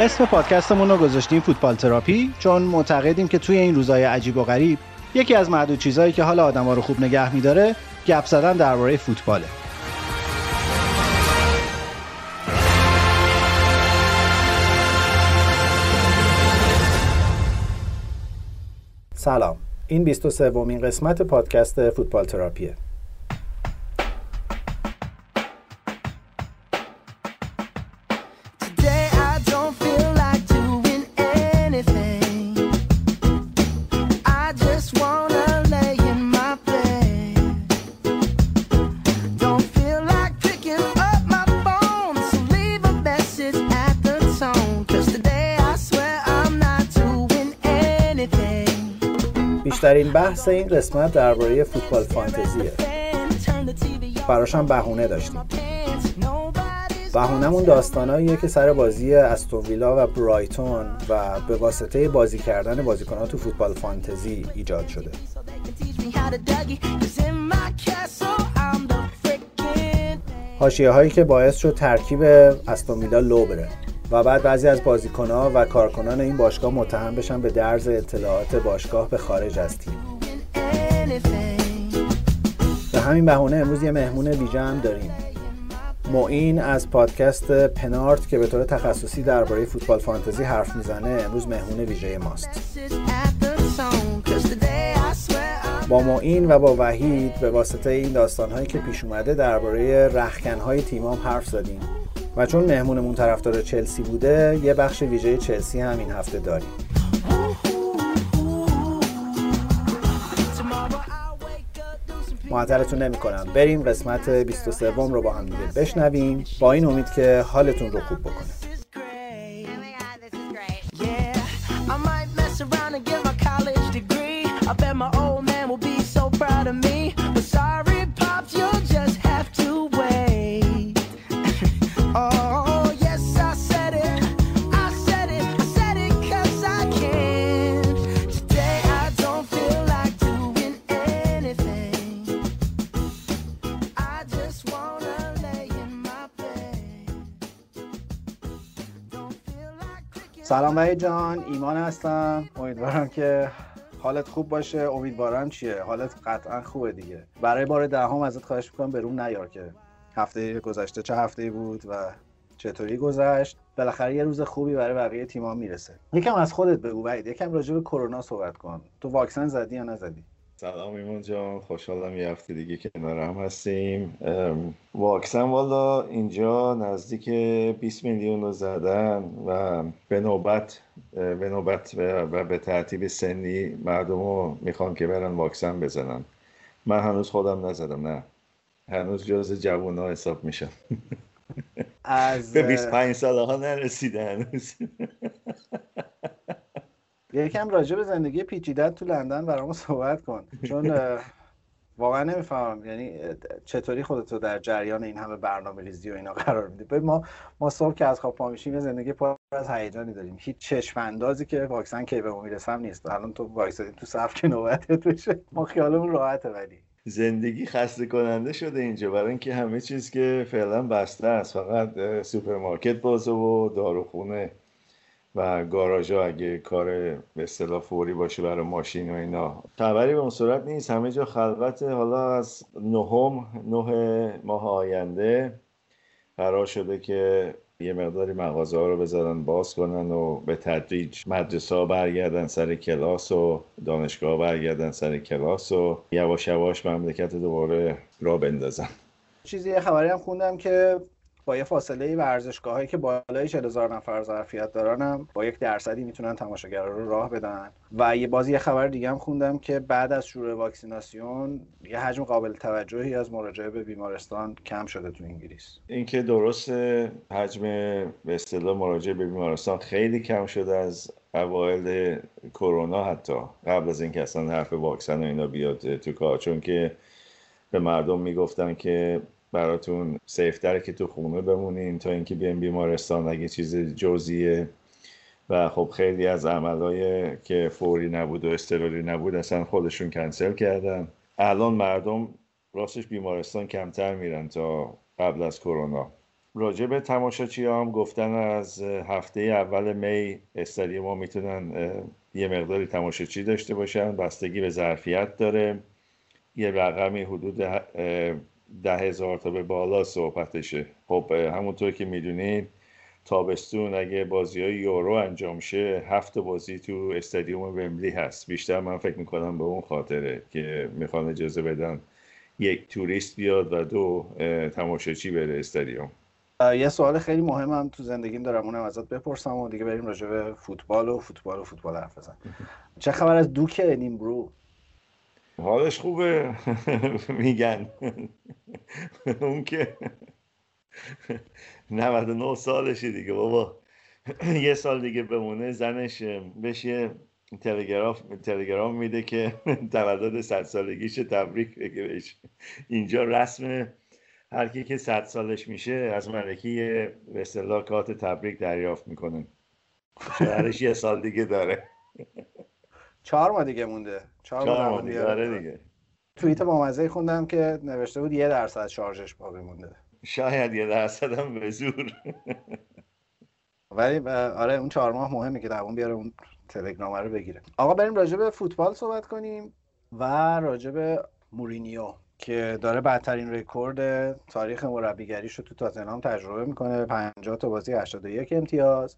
اسم پادکستمون رو گذاشتیم فوتبال تراپی چون معتقدیم که توی این روزهای عجیب و غریب یکی از معدود چیزهایی که حال آدما رو خوب نگه میداره گپ زدن درباره فوتباله. سلام. این 23 ومین قسمت پادکست فوتبال تراپیه. بیشترین بحث این قسمت درباره فوتبال فانتزیه. براشم بهونه داشتیم. بهونهمون داستاناییه که سر بازی استون و برایتون و به واسطه بازی کردن بازیکنان تو فوتبال فانتزی ایجاد شده. حاشیه هایی که باعث شد ترکیب استون ویلا لو بره و بعد بعضی از بازیکنها و کارکنان این باشگاه متهم بشن به درز اطلاعات باشگاه به خارج از تیم. همین بهونه امروز یه مهمون ویژه هم داریم. معین از پادکست پنارت که به طور تخصصی درباره فوتبال فانتزی حرف می‌زنه امروز مهمون ویژه ماست. با معین و با وحید به واسطه این داستانهایی که پیش اومده درباره رخکنهای تیمام حرف زدیم. و چون مهمونمون طرفدار چلسی بوده یه بخش ویژه چلسی هم این هفته داریم. معطلتون نمی کنم بریم قسمت 23 رو با هم دیگه بشنویم. با این امید که حالتون رو خوب بکنه. سلام وحید جان ایمان هستم. امیدوارم که حالت خوب باشه. امیدوارم چیه؟ حالت قطعا خوبه دیگه. برای بار دهم ازت خواهش می‌کنم به روم نیار که. هفته گذشته چه هفته بود و چطوری گذشت؟ بالاخره یه روز خوبی برای بقیه تیم‌ها می‌رسه. یکم از خودت بگو وحید. یکم راجع به کرونا صحبت کن. تو واکسن زدی یا نزدی؟ سلام ایمان جان خوشحالم یه هفته دیگه کنار هم هستیم. واکسن والا اینجا نزدیک 20 میلیون رو زدن و به نوبت به نوبت و به ترتیب سنی مردم رو می‌خوان که برن واکسن بزنن. من هنوز خودم نزدم نه. هنوز جز جوان ها حساب میشم. از به 25 ساله ها نرسیده هنوز. یکم راجع به زندگی پیچیدت تو لندن برامو صحبت کن. چون واقعا نمی‌فهمم. یعنی چطوری خودتو در جریان این همه برنامه ریزی و اینا قرار میدی؟ ما ما صبح که از خواب پا میشیم یه زندگی پر از هیجانی داریم. هیچ چشم اندازی که واکسن کی به ما می‌رسم نیست. الان تو وایسادی تو صف که نوبتت بشه ما خیالمون راحته ولی. زندگی خسته کننده شده اینجا. برای اینکه همه چیز که فعلا بسته است. فقط سوپرمارکت بازه و داروخونه. و گاراژ اگه کار به اصطلاح فوری باشه برای ماشین و اینا. خبری به اون صورت نیست. همه جا خلوت حالا از نهم نه ماه آینده قرار شده که یه مقداری مغازه ها رو بذارن باز کنن و به تدریج مدرسه ها برگردن سر کلاس و دانشگاه برگردن سر کلاس و یواش یواش مملکت دوباره را بندازن. چیزی خبری هم خوندم که با یه فاصله ورزشگاهایی که بالای 40 هزار نفر ظرفیت دارن هم با یک درصدی می‌تونن تماشاگرا رو راه بدن. و یه بازی یه خبر دیگه هم خوندم که بعد از شروع واکسیناسیون یه حجم قابل توجهی از مراجعه به بیمارستان کم شده تو انگلیس. اینکه درست حجم به اصطلاح مراجعه به بیمارستان خیلی کم شده از اوایل کرونا حتی. قبل از اینکه اصلا حرف واکسن و اینا بیاد تو کار. چون که به مردم می‌گفتن که براتون سیفتره که تو خونه بمونین تا اینکه بیاین بیمارستان اگه چیز جزئیه. و خب خیلی از عملهای که فوری نبود و استرالی نبود اصلا خودشون کنسل کردن. الان مردم راستش بیمارستان کمتر میرن تا قبل از کرونا. راجع به تماشاچی هم گفتن از هفته اول می استادیوم ما می‌تونن یه مقداری تماشاچی داشته باشن. بستگی به ظرفیت داره. یه رقمی حدود ده هزار تا به بالا صحبتشه. خب همونطور که می‌دونید تابستون اگه بازی های یورو انجام شه هفت بازی تو استادیوم ومبلی هست. بیشتر من فکر می‌کنم به اون خاطره که می‌خوان اجازه بدن یک توریست بیاد و دو تماشاچی بره استادیوم. یه سوال خیلی مهمم تو زندگیم دارم اونم ازت بپرسم و دیگه بریم راجع به فوتبال و فوتبال و فوتبال حرف بزن چه خبر از دوک نیمبرو حالش خوبه. میگن. اون که 99 سالشه دیگه. بابا یه سال دیگه بمونه زنش بهش یه تلگرام میده که تولد صد سالگیش تبریک بگه بهش. اینجا رسم هر کی که صد سالش میشه از ملکی به اصطلاح کارت تبریک دریافت می‌کنه. شهرش یه سال دیگه داره. چهار ماه دیگه مونده. چهار ماه دیگه. داره دیگه. توییت با خوندم که نوشته بود یه درصد شارژش باقی مونده. شاید یه درصد هم به زور. ولی آره اون چهار ماه مهمه که دوون بیاره اون تلگرام رو بگیره. آقا بریم راجع به فوتبال صحبت کنیم و راجع به مورینیو که داره بدترین رکورد تاریخ مربیگریش رو تو تاتنهام تجربه می‌کنه. 50 تا بازی 81 امتیاز.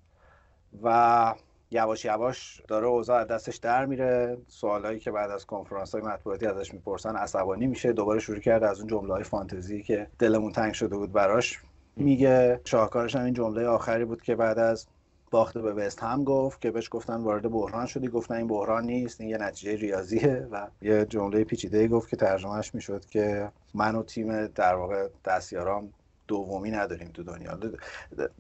و یواش یواش داره اوضاع دستش در میره. سوالایی که بعد از کنفرانس های مطبوعاتی ازش می‌پرسن عصبانی میشه. دوباره شروع کرده از اون جمله های فانتزی که دلمون تنگ شده بود براش میگه. شاهکارش هم این جمله آخری بود که بعد از باخت به وست هم گفت که بهش گفتن وارد بحران شدی. گفتن این بحران نیست این یه نتیجه ریاضیه و یه جمله پیچیده گفت که ترجمهش می‌شد که من و تیم در واقع دستیارام دومی نداریم تو دنیا.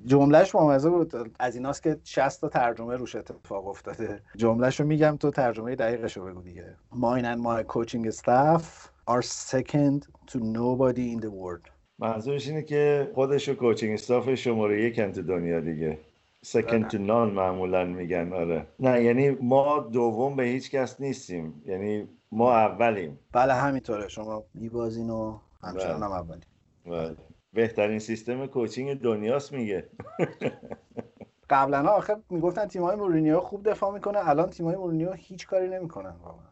جملهش ممزه بود. از ایناست که 60 تا ترجمه روش اتفاق افتاده. جملهش رو میگم تو ترجمه دقیقش رو بگو دیگه. Mine and my coaching staff are second to nobody in the world. منظورش اینه که خودش و کوچینگ استاف شماره یک تو دنیا دیگه. Second to none معمولا میگن آره. نه یعنی ما دوم به هیچ کس نیستیم. یعنی ما اولیم. بله همینطوره. شما میبازین و همچنان هم اولیم بله. بهترین سیستم کوچینگ دنیاست میگه. قبلا آخه می‌گفتن تیمای مورینیو خوب دفاع می‌کنه الان تیمای مورینیو هیچ کاری نمی‌کنن واقعا.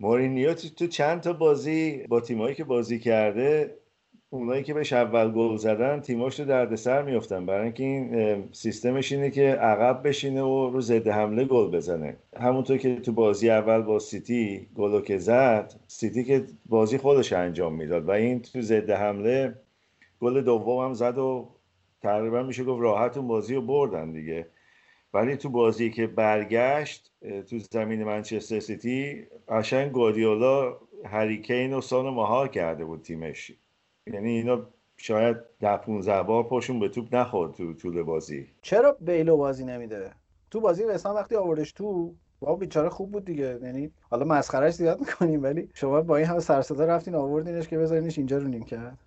مورینیو تو چند تا بازی با تیمایی که بازی کرده اونایی که بهش اول گل زدن تیماش رو دردسر میفتن برای اینکه این سیستمش اینه که عقب بشینه و رو ضد حمله گل بزنه. همونطور که تو بازی اول با سیتی گلو که زد سیتی که بازی خودش انجام می‌داد و این تو ضد حمله گل دوم هم زد و تقریبا میشه گفت راحت اون بازی رو بردن دیگه. ولی تو بازی که برگشت تو زمین منچستر سیتی قشنگ گواردیولا هریکین و سان مهار کرده بود تیمش. یعنی اینا شاید ده 15 بار پاشون به توپ نخورد تو طول بازی. چرا بیلو بازی نمیده؟ تو بازی وسام وقتی آوردش تو با بیچاره خوب بود دیگه. یعنی حالا مسخرهش زیاد می‌کنیم ولی شما با این همه سرصدا رفتین آوردینش که بذارینش اینجا رو نیم کرد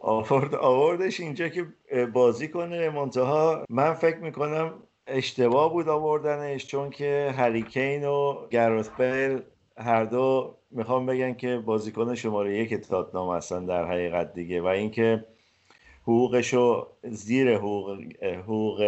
آورد آوردش اینجا که بازی کنه. منتها من فکر می‌کنم اشتباه بود آوردنش چون که هریکین و گروت بیل هر دو می‌خوام بگن که بازیکن شماره یک تاتنام هستن در حقیقت دیگه و اینکه حقوقشو زیر حقوق, حقوق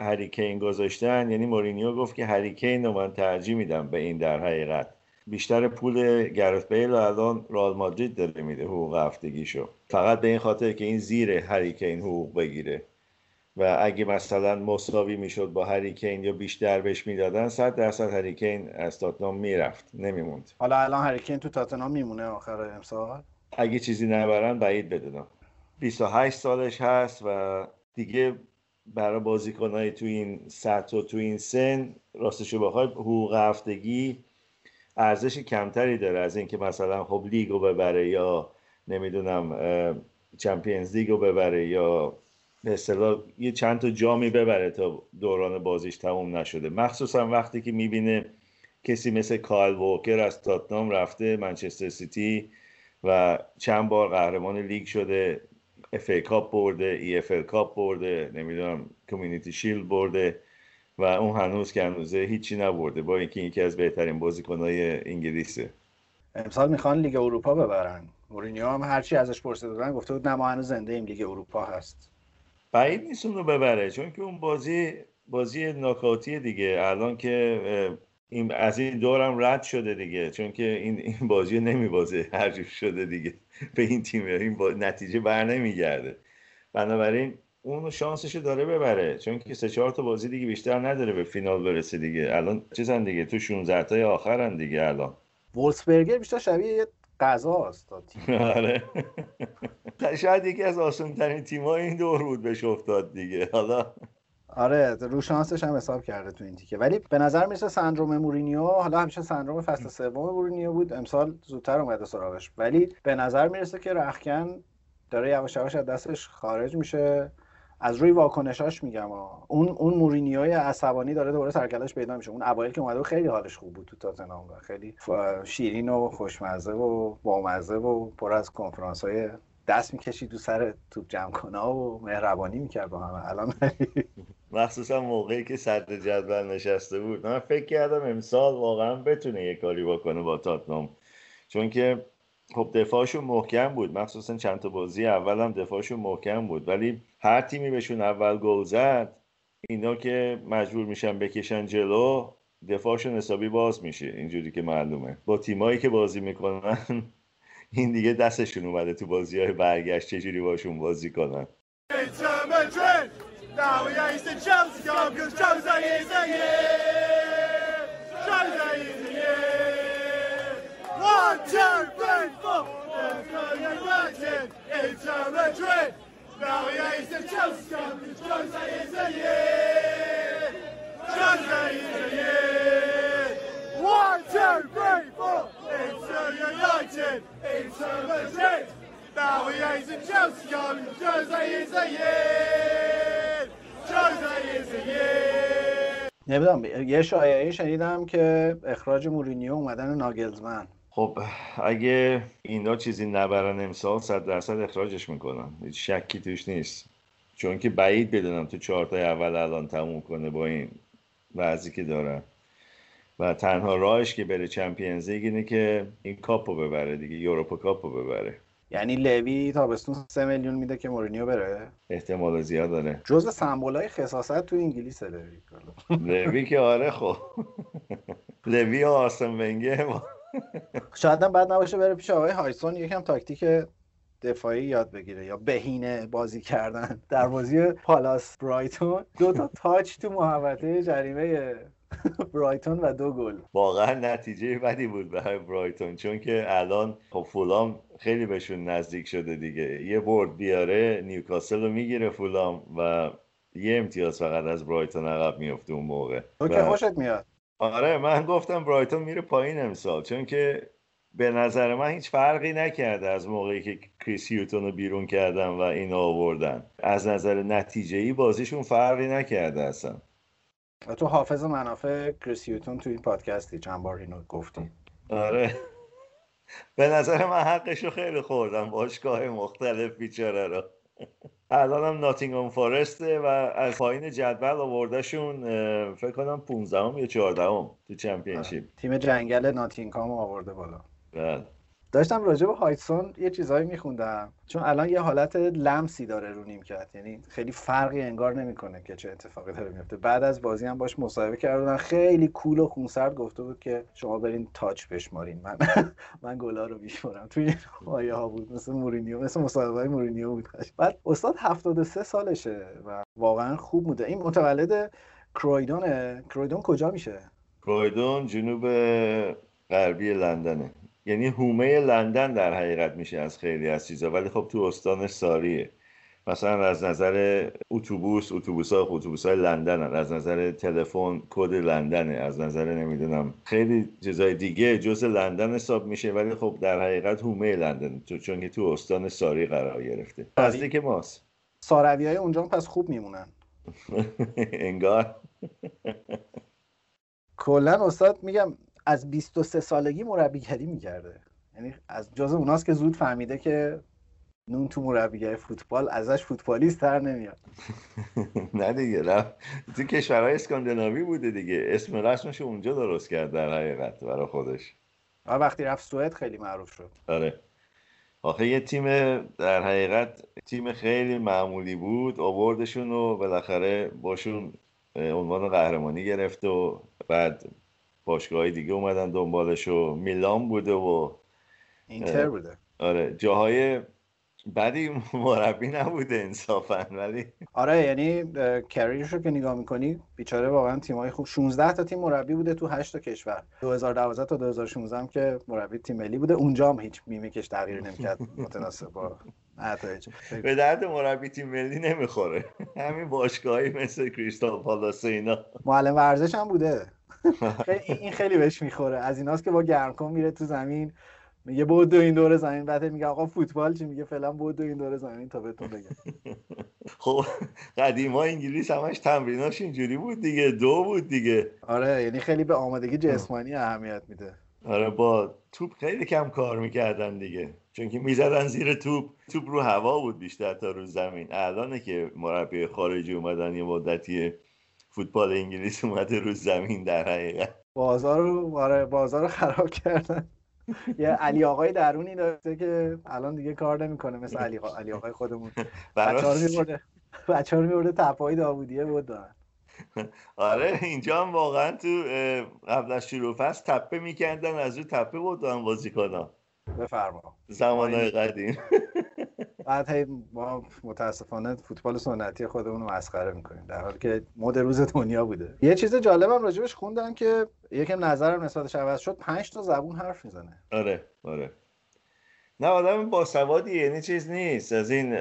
هریکین گذاشتن. یعنی مورینیو گفت که هریکین رو من ترجیح میدم به این در حقیقت. بیشتر پول گرت بیل الان رال مادرید داره میده حقوق هفتگیشو. فقط به این خاطر که این زیر هریکین حقوق بگیره. و اگه مثلا مساوی می‌شد با هریکین یا بیشتر بهش می‌دادن صد درصد هریکین از تاتنام می‌رفت نمیموند. حالا الان هریکین تو تاتنام میمونه آخر امسال؟ اگه چیزی نبرن بعید بدونم. 28 سالش هست و دیگه برای بازیکنهای تو این سطح و تو این سن راستشو بخوای حقوق هفتگی ارزش کمتری داره از اینکه مثلا خب لیگو ببره یا نمی‌دونم Champions League و ببره یا به یه چند تا جامی ببره تا دوران بازیش تموم نشده. مخصوصا وقتی که می‌بینه کسی مثل کایل ووکر از تاتنام رفته منچستر سیتی و چند بار قهرمان لیگ شده FA Cup برده EFL Cup برده نمی‌دونم Community Shield برده و اون هنوز که هنوزه هیچی نبرده با اینکه یکی از بهترین بازیکنهای انگلیسه. امسال می‌خوان لیگ اروپا ببرن. مورینیو هم هرچی ازش پرسیده بودن گفته بود نه ما هنوز زنده ایم لیگ اروپا هست. بعید نیست اون رو ببره چون که اون بازی بازی ناکاتی دیگه. الان که این از این دورم رد شده دیگه چون که این این بازی نمیبازه هر شده دیگه. به این تیم این با... نتیجه بر نمیگرده. بنابراین اون شانسش داره ببره چون که سه چهار تا بازی دیگه بیشتر نداره به فینال برسه دیگه. الان چیزن دیگه تو 16 تای آخرن دیگه الان. وولسبرگر بیشتر شبیه یه است آره. شاید یکی از آسان ترین تیم‌های این دور بود بهش افتاد دیگه. حالا. آره رو شانسش هم حساب کرده تو این تیکه. ولی به نظر می‌رسه سندروم مورینیو حالا همیشه سندروم فصل سوم مورینیو بود. امسال زودتر اومده سراغش. ولی به نظر می‌رسه که رخکن داره یواش یواش از دستش خارج میشه. از روی واکنشاش میگم اون اون مورینیوی عصبانی داره دوباره سرکلش پیدا میشه. اون اوایل که اومده خیلی حالش خوب بود تو تاتنهام خیلی شیرین و خوشمزه و بامزه و پر از کنفرانس های دست می‌کشید تو سر توپ جمع کنه و مهربانی می‌کرد با همه. الان مخصوصا موقعی که صدر جدول نشسته بود. من فکر کردم امسال واقعا بتونه یه کاری بکنه با تاتنام چون که خب دفاعشون محکم بود. مخصوصا چند تا بازی اول هم دفاعشون محکم بود. ولی هر تیمی بهشون اول گل زد اینا که مجبور میشن بکشن جلو دفاعشون حسابی باز میشه. اینجوری که معلومه. با تیمایی که بازی می‌کنن این دیگه دستشون اومده تو بازی های برگشت چجوری باشون بازی کنن. One, two, نمی‌دونم یه شایعه شنیدم که اخراج مورینیو اومدن ناگلزمن. خب اگه اینا چیزی نبرن امسال صد درصد اخراجش می‌کنن. هیچ شکی توش نیست. چون که بعید بدونم تو چهارتای اول الان تموم کنه با این وضعی که داره. و تنها راهش که بره Champions League اینه که این کاپو ببره دیگه Europa Cup و ببره. یعنی لوی تابستون سه میلیون میده که مورینیو بره؟ احتمال زیاد داره. جزء سمبولای خصاصت تو انگلیس لوی لوی که آره خب. لوی و آسم ونگر. شاید هم بعد نباشه بره پیش آقای هایسون یکم تاکتیک دفاعی یاد بگیره یا بهینه بازی کردن. در بازی پالاس برایتون دو تا تاچ تو محوطه جریمه برایتون و دو گل. واقعا نتیجه بدی بود برای برایتون چون که الان خب فولام خیلی بهشون نزدیک شده دیگه. یه برد بیاره نیوکاسل رو می‌گیره فولام و یه امتیاز فقط از برایتون عقب میفته اون موقع. تو که خوشت میاد. آره من گفتم برایتون میره پایین امسال چون که به نظر من هیچ فرقی نکرده از موقعی که کریس هیوتون رو بیرون کردن و این آوردن. از نظر نتیجه ای بازیشون فرقی نکرده اصلا. تو حافظ منافع کریس هیوتون تو این پادکستی چند بار اینو گفتی. آره. به نظر من حقشو خیلی خوردم باشگاه مختلف بیچاره رو. الان هم ناتینگام فارسته و از پایین جدول آوردهشون فکر کنم 15 یا 14 تو چمپیونشیپ تیم جنگل ناتینگام آورده بالا. بله. داشتم راجع به هایتسون یه چیزهایی میخوندم. چون الان یه حالت لمسی داره رو نیمکت. یعنی خیلی فرقی انگار نمی‌کنه که چه اتفاقی داره میفته بعد از بازی هم باش مصاحبه کردن خیلی کول و خونسرد گفته بود که شما برین تاچ بشمارین. من من گلا رو بیشمارم توی مایه ها بود. مثل مورینیو. مثل مصاحبه مورینیو بود. بعد استاد 73 سالشه و واقعا خوب بوده. این متولد کرویدونه. کرویدون کجا میشه؟ کرویدون جنوب غربی لندنه. یعنی هومه لندن در حقیقت میشه از خیلی از چیزا. ولی خب تو استان ساریه. مثلا از نظر اتوبوس اتوبوس ها اتوبوس های لندن از نظر تلفن کد لندنه. از نظر نمی‌دونم خیلی چیزای دیگه جز لندن حساب میشه. ولی خب در حقیقت هومه لندن. چون که تو استان ساری قرار گرفته. که ماست. ساروی های اونجا پس خوب میمونن. انگار. کلا استاد میگم از 23 سالگی مربیگری می‌کرده. یعنی از جز اوناست که زود فهمیده که نون تو مربیگری فوتبال ازش فوتبالیست تر نمیاد. نه دیگه رفت تو کشورهای اسکاندیناوی بوده دیگه. اسم رسمش اونجا درست کرد در حقیقت برای خودش. وقتی رفت سوئد خیلی معروف شد. آره. آخه یه تیم در حقیقت تیم خیلی معمولی بود. آوردشون و بالاخره باشون عنوان قهرمانی گرفت و بعد باشگاه دیگه اومدن دنبالش و میلان بوده و اینتر بوده. آره جاهای بعدی مربی نبوده انصافا ولی آره یعنی کریرش رو که نگاه می‌کنی بیچاره واقعا تیمای خوب 16 تا تیم مربی بوده تو 8 تا کشور. 2012 تا 2016 هم که مربی تیم ملی بوده. اونجا هم هیچ میمیکش تغییر نمی‌کرد متناسب با نتایج. به درد مربی تیم ملی نمی‌خوره. همین باشگاهی مثل کریستال پالاس اینا. معلم ورزش هم بوده. این خیلی بهش می‌خوره. از ایناست که با گرمکن میره تو زمین میگه بود این دوره زمین. بعد میگه آقا فوتبال چی میگه؟ فعلا بود این دوره زمین تا بهتون بگم. خب قدیما انگلیس همش تمریناش اینجوری بود دیگه. دو بود دیگه. آره یعنی خیلی به آمادگی جسمانی اهمیت میده. آره با توپ خیلی کم کار می‌کردن دیگه. چون که می‌زدن زیر توپ. توپ رو هوا بود بیشتر تا رو زمین. الانه که مربی خارجی اومدن یه مدتی فوتبال انگلیس اومده رو زمین در حقیقت. بازار رو آره بازار رو خراب کردن. یه علی آقای درونی داشته که الان دیگه کار نمی‌کنه مثل علی, علی آقای خودمون. بچه ها رو میبرده بچه ها رو میبرده تپای داوودیه بود دارن. آره اینجا هم واقعا تو قبل از شروع فصل تپه می‌کردن از رو تپه بود دارن بازی کنن بفرما. زمانهای قدیم. بعد هی ما متاسفانه فوتبال سنتی خودمون رو مسخره می‌کنیم. در حالی که مد روز دنیا بوده. یه چیز جالبم راجبش خوندم که یکم نظرم نسبتش عوض شد پنج تا زبون حرف می‌زنه. آره آره. نه آدم با سوادی یعنی چیز نیست. از این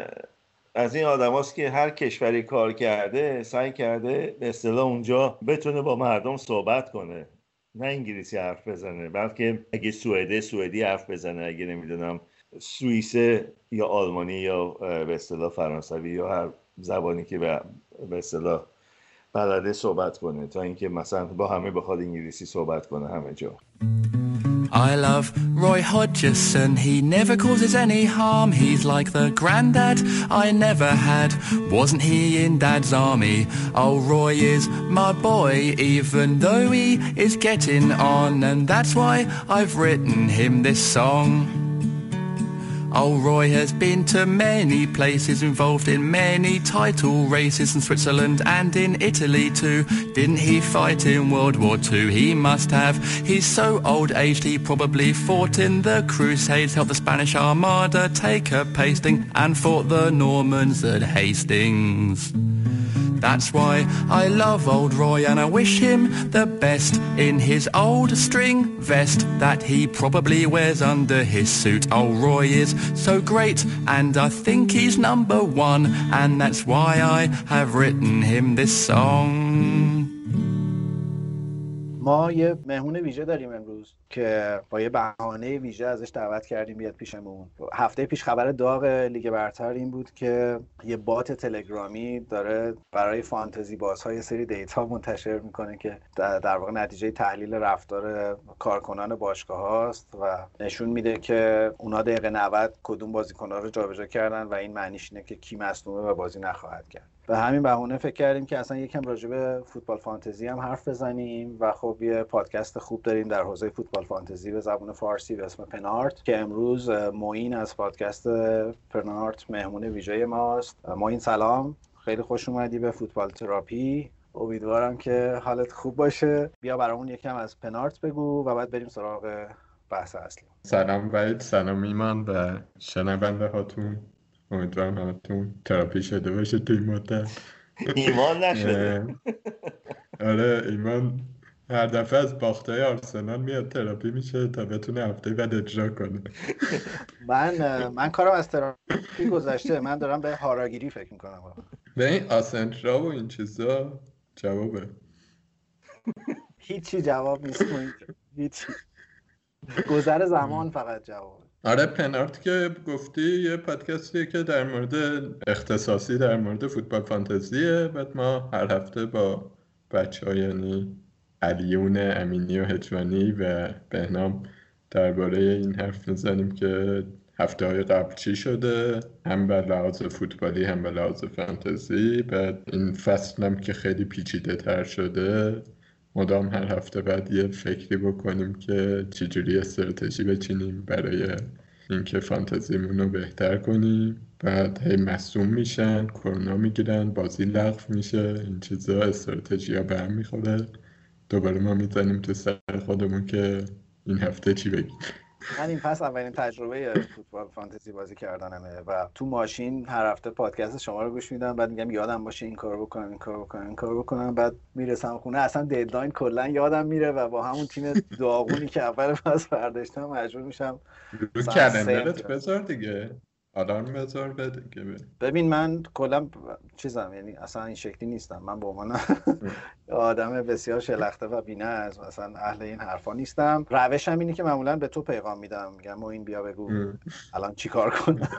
از این آدماست که هر کشوری کار کرده سعی کرده به اصطلاح اونجا بتونه با مردم صحبت کنه. نه انگلیسی حرف بزنه بلکه اگه سوئده سوئدی حرف بزنه اگه نمی‌دونم سوئیسه یا آلمانی یا به اصطلاح فرانسوی یا هر زبانی که به اصطلاح بلده صحبت کنه تا اینکه مثلا با همه بخواد انگلیسی صحبت کنه همه جا I love Roy Hodgson, he never causes any harm. He's like the granddad I never had. Wasn't he in dad's army? Oh, Roy is my boy, even though he is getting on. And that's why I've written him this song. Oh, Roy has been to many places, involved in many title races in Switzerland and in Italy too. Didn't he fight in World War II? He must have. He's so old aged, he probably fought in the Crusades, helped the Spanish Armada take a pasting, and fought the Normans at Hastings. That's why I love old Roy and I wish him the best in his old string vest that he probably wears under his suit. Old Roy is so great and I think he's number one and that's why I have written him this song. ما یه مهمون ویژه داریم امروز که با یه بهانه ویژه ازش دعوت کردیم بیاد پیشمون. هفته پیش خبر داغ لیگ برتر این بود که یه بات تلگرامی داره برای فانتزی بازها یه سری دیتا منتشر می‌کنه که در واقع نتیجه تحلیل رفتار کارکنان باشگاه هاست و نشون میده که اونا دقیقه 90 کدوم بازیکنها رو جابجا کردن و این معنیش اینه که کی مصدومه و بازی نخواهد کرد. به همین بهونه فکر کردیم که اصلا یکم راجع به فوتبال فانتزی هم حرف بزنیم و خب یه پادکست خوب داریم در حوزه فوتبال فانتزی به زبان فارسی به اسم پنارت که امروز موین از پادکست پنارت مهمون ویژه ماست. موین سلام خیلی خوش اومدی به فوتبال تراپی. امیدوارم که حالت خوب باشه. بیا برامون یکم از پنارت بگو و بعد بریم سراغ بحث اصلی. سلام وید سلام ایمان و شنونده هاتون. امیدوارم همتون تراپی شده باشه توی مدت. ایمان نشده. آره ایمان هر دفعه از باختای آرسنال میاد تراپی میشه تا بتونه هفته بعد اجرا کنه. من من کارم از تراپی گذشته. من دارم به هاراگیری فکر می‌کنم. به این آسنترا و این چیزا جوابه. هیچی جواب نیست. هیچی. گذر زمان فقط جواب. آره پنارت که گفتی یه پادکستیه که در مورد اختصاصی در مورد فوتبال فانتزیه. بعد ما هر هفته با بچه ها یعنی علیون امینی و هجوانی و بهنام درباره این حرف می‌زنیم که هفته های قبل چی شده؟ هم به لحاظ فوتبالی هم به لحاظ فانتزی. بعد این فصل هم که خیلی پیچیده تر شده مدام هر هفته بعد یه فکری بکنیم که چجوری استراتژی بچینیم برای اینکه فانتزیمون رو بهتر کنیم. بعد هی مصوم میشن کرونا می‌گیرن بازی لغو میشه این چیزا استراتژی ها به می‌خوره. دوباره ما می‌زنیم تو سر خودمون که این هفته چی بگیم. من این پس اولین تجربه فوتبال فانتزی بازی کردنمه و تو ماشین هر هفته پادکست شما رو گوش میدم بعد میگم یادم باشه این کارو بکنم این کارو بکنم این کارو بکنم بعد می‌رسم خونه اصلا ددلاین کلا یادم میره و با همون تیم داغونی که اول پس برداشتم مجبور میشم رو کلندرت بذار دیگه. آلارم بذار بده ببین من کلا چیزم یعنی اصلا این شکلی نیستم. من به عنوان آدم بسیار شلخته و از مثلا اهل این حرفا نیستم. روشم اینه که معمولا به تو پیغام میدم. میگم ما این بیا بگو. الان چیکار کنم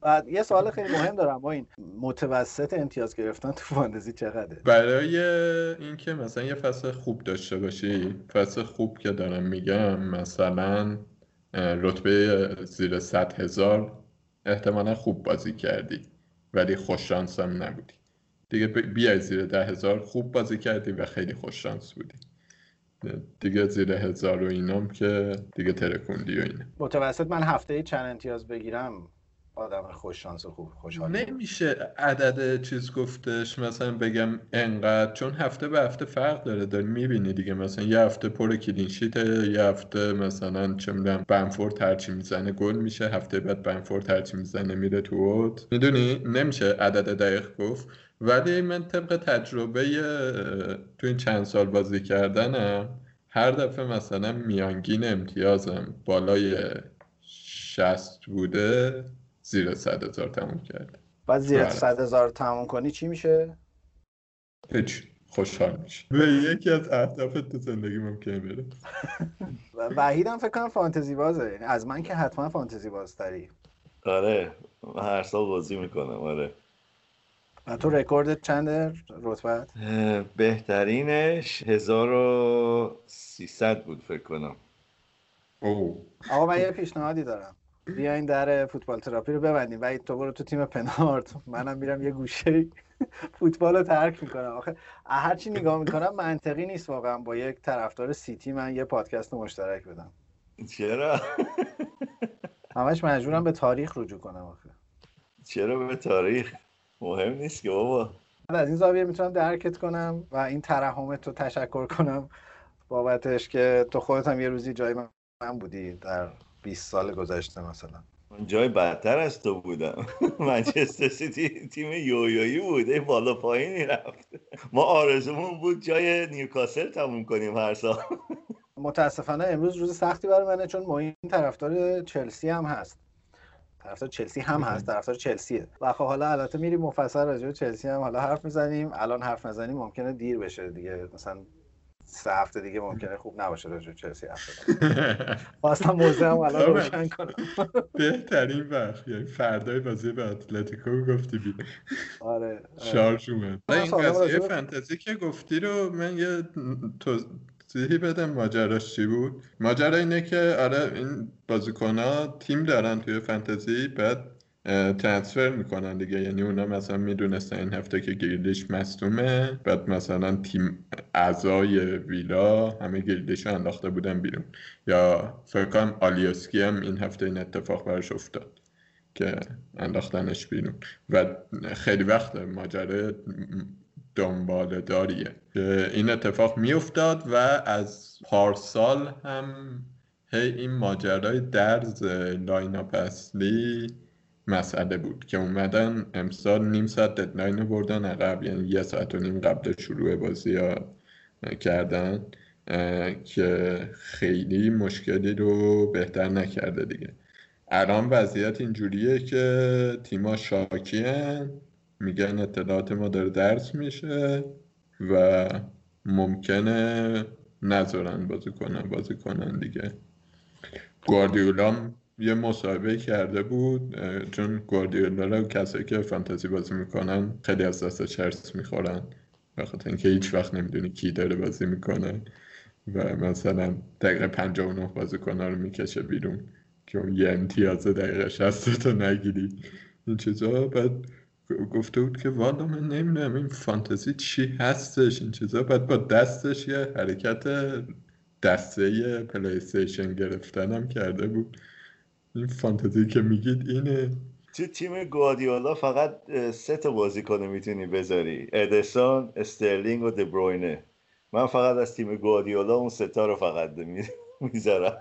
بعد یه سوال خیلی مهم دارم. با این متوسط امتیاز گرفتن تو فانتزی چقدره؟ برای اینکه مثلا یه فصل خوب داشته باشی فصل خوب که دارم میگم مثلا رتبه زیر 100 هزار احتمالا خوب بازی کردی ولی خوششانس هم نبودی. دیگه بیای زیر ده هزار خوب بازی کردی و خیلی خوششانس بودی. دیگه زیر هزار و اینام که دیگه ترکوندی و اینه متوسط من هفته چند امتیاز بگیرم؟ آدم خوش شانس و خوب خوشحال نمیشه عدد چیز گفتش مثلا بگم انقدر چون هفته به هفته فرق داره داری می‌بینی دیگه. مثلا یه هفته پر کلینشیته یه هفته مثلا چه می‌دونم بنفورد هرچی می‌زنه گل میشه. هفته بعد بنفورد هرچی می‌زنه میره تو اوت. می‌دونی؟ نمیشه عدد دقیق گفت. ولی من طبق تجربه تو این چند سال بازی کردنم هر دفعه مثلا میانگین امتیازم بالای شست بوده. زیر صد هزار تموم کرد. بعد زیر بله. صد هزار تموم کنی چی میشه؟ هیچ. خوشحال میشه به یکی از اهداف تو زندگی ممکنه بره. وحید هم فکر کنم فانتزی بازه. یعنی از من که حتما فانتزی بازتری آره. هر سال بازی می‌کنم. آره. و تو رکوردت چنده رتبت؟ بهترینش 1300 بود فکر کنم. او آقا من یه پیشنهادی دارم. بیاین در فوتبال تراپی رو ببندیم. و تو برو تو تیم پنارت. منم میرم یه گوشه فوتبال رو ترک می‌کنم. آخه هرچی نگاه می‌کنم منطقی نیست واقعا. با یک طرفدار سیتی من یه پادکست مشترک بدم. چرا؟ همش مجبورم به تاریخ رجوع کنم آخه. چرا به تاریخ؟ مهم نیست که بابا. از این زاویه می‌تونم درکت کنم و این ترحمت رو تشکر کنم بابتش که تو خودت هم یه روزی جای من بودی در 20 سال گذشته مثلا. جای بدتر از تو بودم. منچستر سیتی تیم یویویی بوده بالا پایینی رفت. ما آرزومون بود جای نیوکاسل تموم کنیم هر سال. متاسفانه امروز روز سختی برای منه چون این طرفدار چلسی هم هست. طرفدار چلسی هم هست طرفدار چلسیه. و خب حالا البته میریم مفصل راجع به چلسی هم حالا حرف می‌زنیم. الان حرف نزنیم ممکنه دیر بشه دیگه. مثلا سه هفته دیگه ممکنه خوب نباشه راجع چلسی حرف خواستم موضوع هم الان روشن کنم. بهترین وقت یعنی فردای بازی به اتلتیکو گفتی بی آره, آره. شارژ اومد. این قضیه فانتزی که گفتی رو من یه توضیحی بدم ماجراش چی بود. ماجرا اینه که آره این بازیکن تیم دارن توی فانتزی بعد ترانسفر می‌کنن دیگه. یعنی اونا مثلا می‌دونستن این هفته که گریلیش مصدومه. بعد مثلا تیم اعضای ویلا همه گریلیش رو انداخته بودن بیرون. یا فکر کنم آلیوسکی هم این هفته این اتفاق براش افتاد که انداختنش بیرون. و خیلی وقت ماجرای دنباله داریه. این اتفاق میافتاد و از پارسال هم هی این ماجرای درز lineup اصلی مسئله بود که اومدن امسال نیم ساعت deadline رو بردن عقب یعنی یه ساعت و نیم قبل شروع بازی ها کردن که خیلی مشکلی رو بهتر نکرده دیگه. الان وضعیت اینجوریه که تیما شاکیه میگن اطلاعات ما داره درس میشه و ممکنه نذارن بازی کنن بازی کنن دیگه. گواردیولا یه مصاحبه کرده بود چون گواردیولا رو کسایی که فانتزی بازی می‌کنن خیلی از دست چرس می‌خورن. بخاطر اینکه هیچ وقت نمی‌دونی کی داره بازی می‌کنه و مثلا دقیقه 59 بازیکن‌ها رو می‌کشه بیرون که اون یه امتیاز دقیقه 60 تو نگیری. این چیزا. بعد گفته بود که والا من نمی‌دونم این فانتزی چی هستش این چیزا. بعد با دستش یه حرکت دسته پلی استیشن گرفتنم کرده بود. این فانتزی که میگید اینه. تو تیم گوادیولا فقط سه تا بازیکن می‌تونی بذاری. ادسون استرلینگ و دبروینه. من فقط از تیم گواردیولا اون سه تا رو فقط می‌ذارم.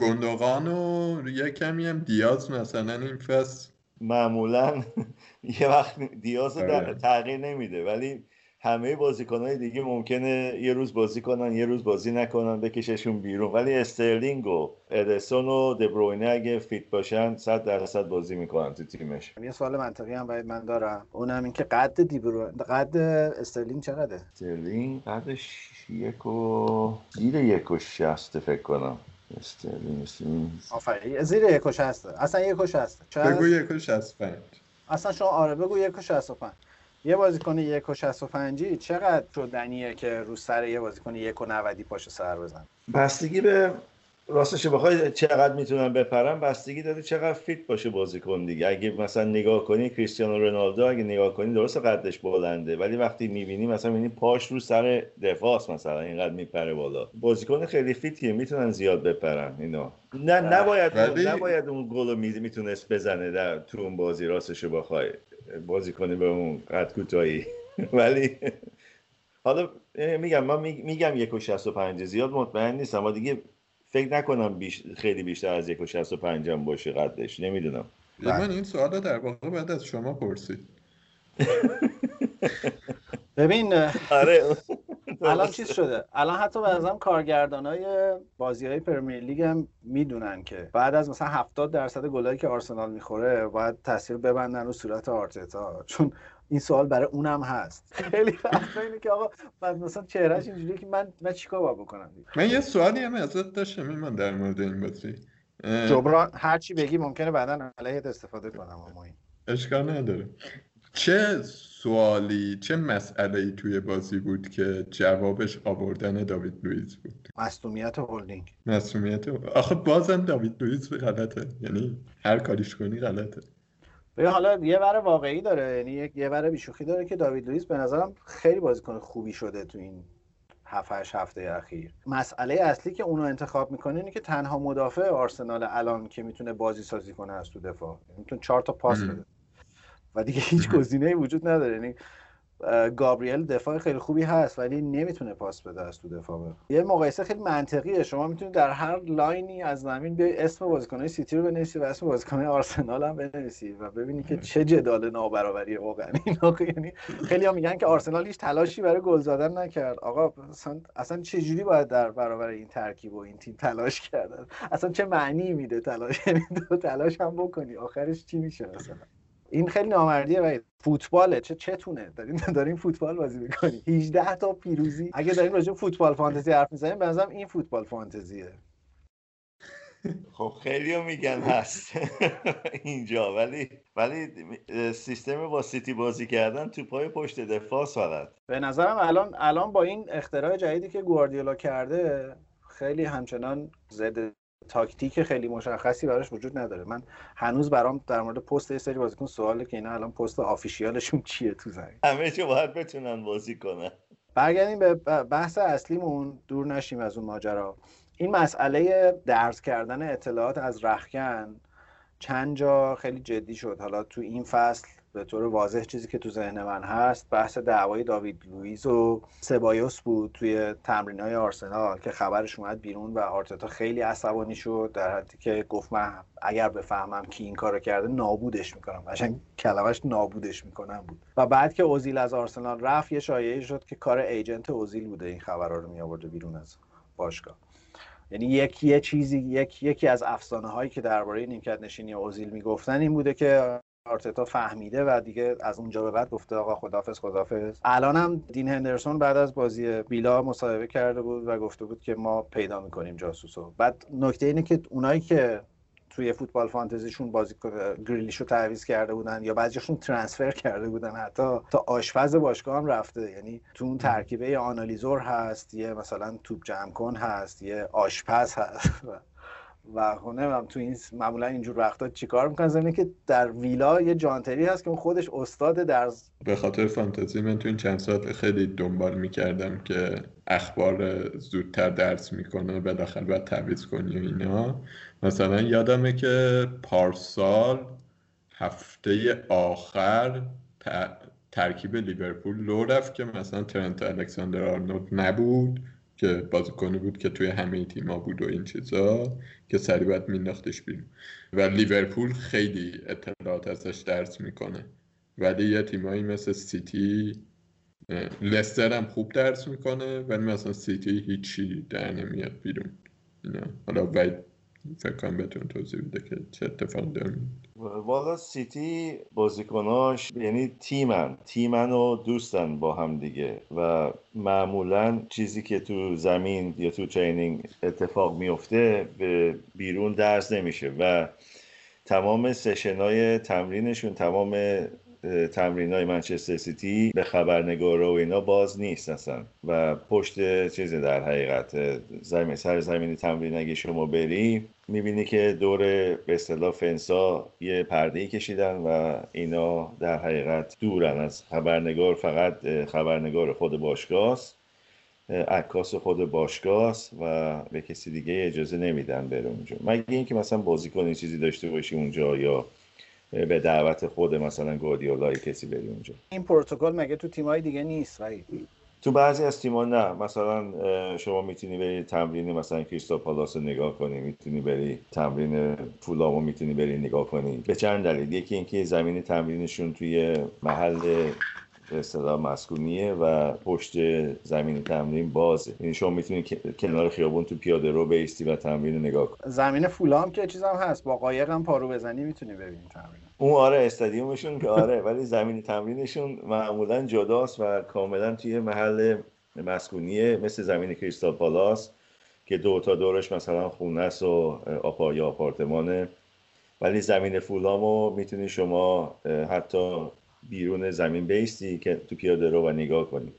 گندوغان و یه کمی هم دیاز مثلا این فصل. معمولا یه وقت دیاز رو آره. تغییر نمیده ولی همه بازیکنهای دیگه ممکنه یه روز بازی کنن یه روز بازی نکنن بکششون بیرون. ولی استرلینگ و ادسون و دبروینه اگه fit باشن 100 درصد بازی می‌کنن تو تیمش. یه سوال منطقی هم باید من دارم. اونم این که قد دیبرو قد استرلینگ چقدره؟ استرلینگ قدش یک و زیر یک و شست فکر کنم. استرلینگ آفرین. زیر یک و شسته اصلا یک و شسته بگو یک و شست اصلا شما آره بگو یک و شست و یه بازیکن یک و شست و پنجی چقدر شدنیه که رو سر یه بازیکن یک و نودی پاشو سر بزن؟ بستگی به راستش بخوای چقدر می‌تونن بپرن بستگی داره چقدر fit باشه بازیکن دیگه. اگه مثلا نگاه کنی کریستیانو رونالدو اگه نگاه کنی درست قدش بلنده ولی وقتی می‌بینی مثلا می‌بینی پاش رو سر دفاعس مثلا اینقدر میپره بالا. بازیکن خیلی fit یه می‌تونن زیاد بپرن اینا نه نباید ولی... نباید اون گل می‌تونست بزنه در تو اون بازی راستش بخوای. بازی کنه به اون قد کوتاهی. ولی حالا میگم من میگم یک و شست و پنج زیاد مطمئن نیستم. اما دیگه فکر نکنم بیش... خیلی بیشتر از یک و شست و پنج هم باشه قدش. نمی‌دونم. من این سوال در واقع بعد از شما پرسید. ببین آره. الان چیز شده؟ الان حتی به نظرم کارگردان های بازی های پرمیر لیگ هم می‌دونن که بعد از مثلا 70 درصد گلایی که آرسنال می‌خوره باید تاثیر ببندن رو صورت آرتتا. چون این سوال برای اونم هست. خیلی وقتا اینه که آقا من مثلا چهرهش اینجوریه که من من چیکار باید بکنم؟ من یه سوالی هم ازت داشتم من در مورد این بازی. جبران هر چی بگی ممکنه بعدا علیهت استفاده کنم اما این. اشکال نداره. چه سوالی چه مسئله ای توی بازی بود که جوابش آوردن داوید لوئیس بود؟ مصونیت هولدینگ. مصدومیت آخه بازم داوید لوئیس غلطه. یعنی هر کاریش کنی غلطه. ببین حالا یه ور واقعی داره. یعنی یه ور بیشوخی داره که داوید لوئیس به نظرم خیلی بازیکن خوبی شده تو این 7 هفته اخیر. مسئله اصلی که اونو انتخاب می‌کنه اینه که تنها مدافع آرسنال الان که می‌تونه بازی سازی کنه از تو دفاع. می‌تونه چهار تا پاس بده. و دیگه هیچ گزینه‌ای وجود نداره. یعنی گابریل دفاع خیلی خوبی هست ولی نمی‌تونه پاس بده از تو دفاع. یه مقایسه خیلی منطقیه. شما می‌تونید در هر لاینی از زمین بیای اسم بازیکنهای سیتی رو بنویسی و اسم بازیکنهای آرسنال هم بنویسی و ببینی که چه جدال نابرابری واقعا اینا یعنی خیلی هم میگن که آرسنال هیچ تلاشی برای گل زدن نکرد. آقا اصلا اصلا چه جوری باید در برابر این ترکیب و این تیم تلاش کردن؟ اصلا چه معنی میده تلاش؟ یعنی تلاش هم بکنی آخرش چی میشه مثلا؟ این خیلی نامردیه و فوتباله. چه چتونه؟ داریم داریم فوتبال بازی می‌کنیم 18 تا پیروزی. اگه داریم راجع فوتبال فانتزی حرف می‌زنیم به نظرم این فوتبال فانتزیه. خب خیلی میگن هست. اینجا. ولی ولی سیستم با سیتی بازی کردن تو پای پشت دفاع فقط به نظرم الان الان با این اختراع جدیدی که گواردیولا کرده خیلی همچنان زده تاکتیک خیلی مشخصی براش وجود نداره. من هنوز برام در مورد پست یه سری بازیکن سواله که اینا الان پست آفیشیالشون چیه تو زمین. همه چه باید بتونن بازی کنن. برگردیم به بحث اصلیمون. دور نشیم از اون ماجرا. این مسئله درز کردن اطلاعات از رخکن چند جا خیلی جدی شد. حالا تو این فصل به طور واضح چیزی که تو ذهن من هست بحث دعوای داوید لوئیس و سبایوس بود توی تمرین های آرسنال که خبرش اومد بیرون و آرتتا خیلی عصبانی شد در حدی که گفت من اگر بفهمم کی این کارو کرده نابودش می‌کنم قشنگ کلمش نابودش می‌کنم بود. و بعد که اوزیل از آرسنال رفت یه شایعه شد که کار ایجنت اوزیل بوده این خبرها رو می بیرون از باشگاه. یعنی یک یه چیزی یک یکی از افسانه هایی که درباره نیمکت نشینی اوزیل می‌گفتن این بوده که آرتتا فهمیده و دیگه از اونجا به بعد گفته آقا خدافظ خدافظ. الان هم دین هندرسون بعد از بازی بیلا مصاحبه کرده بود و گفته بود که ما پیدا می‌کنیم جاسوسو. بعد نکته اینه که اونایی که توی فوتبال فانتزیشون بازی گریلیشو تعویض کرده بودن یا بعضیشون ترانسفر کرده بودن حتی تا آشپز باشگاه هم رفته. یعنی تو اون ترکیبه آنالیزور هست یه مثلا توپ جمع کن هست یه آشپز هست. و خب نمی‌دونم تو این معمولا اینجور وقتا چیکار می‌کنن؟ زمینه که در ویلا یه جانتری هست که اون خودش استاد در به خاطر فانتزی من تو این چند ساعت خیلی دنبال می‌کردم که اخبار زودتر درس می‌کنه بالاخره باید تعویض کنی و اینا. مثلا یادمه که پارسال هفته آخر ترکیب لیورپول لو رفت که مثلا ترنت الکساندر آرنولد نبود. که بازیکنی بود که توی همه تیما بود و این چیزا که سریع باید مینداختش بیرون. و لیورپول خیلی اطلاعات ازش درز می‌کنه. ولی یه تیمایی مثل سیتی لستر هم خوب درز می‌کنه ولی مثلا سیتی هیچی در نمیاد بیرون. اینا. حالا باید فکر کنم بهتون توضیح بده که چه اتفاق داره. والا سیتی بازیکناش یعنی تیمن. تیمن و دوستن با هم دیگه و معمولا چیزی که تو زمین یا تو training اتفاق میفته به بیرون درز نمیشه و تمام session های تمرینشون تمام تمرین های منچستر سیتی به خبرنگار و اینا باز نیست اصلا. و پشت چیزی در حقیقت زمین سر زمین تمرین اگه شما بری می‌بینی که دور به اصطلاح فنسا یه پرده کشیدن و اینا در حقیقت دورن. از خبرنگار فقط خبرنگار خود باشگاه عکاس خود باشگاه و به کسی دیگه اجازه نمیدن بره اونجا. مگه اینکه مثلا بازیکن چیزی داشته باشی اونجا یا به دعوت خود مثلا گواردیولا کسی بری اونجا. این پروتکل مگه تو تیمای دیگه نیست تو بعضی از تیم‌ها نه. مثلا شما می‌تونی بری تمرین مثلا کریستال پالاس رو نگاه کنی می‌تونی بری تمرین فولامو می‌تونی بری نگاه کنی. به چند دلیل. یکی اینکه زمین تمرینشون توی محل به اصطلاح مسکونیه و پشت زمین تمرین بازه. این یعنی شما می‌تونید کنار خیابون تو پیاده رو بیستی و تمرین رو نگاه کنید زمین فولام که چیز هم هست. با قایق هم پارو بزنی می‌تونی ببینی تمرین. اون آره استادیومشون که آره ولی زمین تمرینشون معمولا جداست و کاملا توی محل مسکونیه مثل زمین کریستال پالاس که دو تا دورش مثلا خونه است و آپا یا آپارتمانه. ولی زمین فولامو می‌تونی شما حتی بیرون زمین بیستی که تو پیاده رو و نگاه کنی.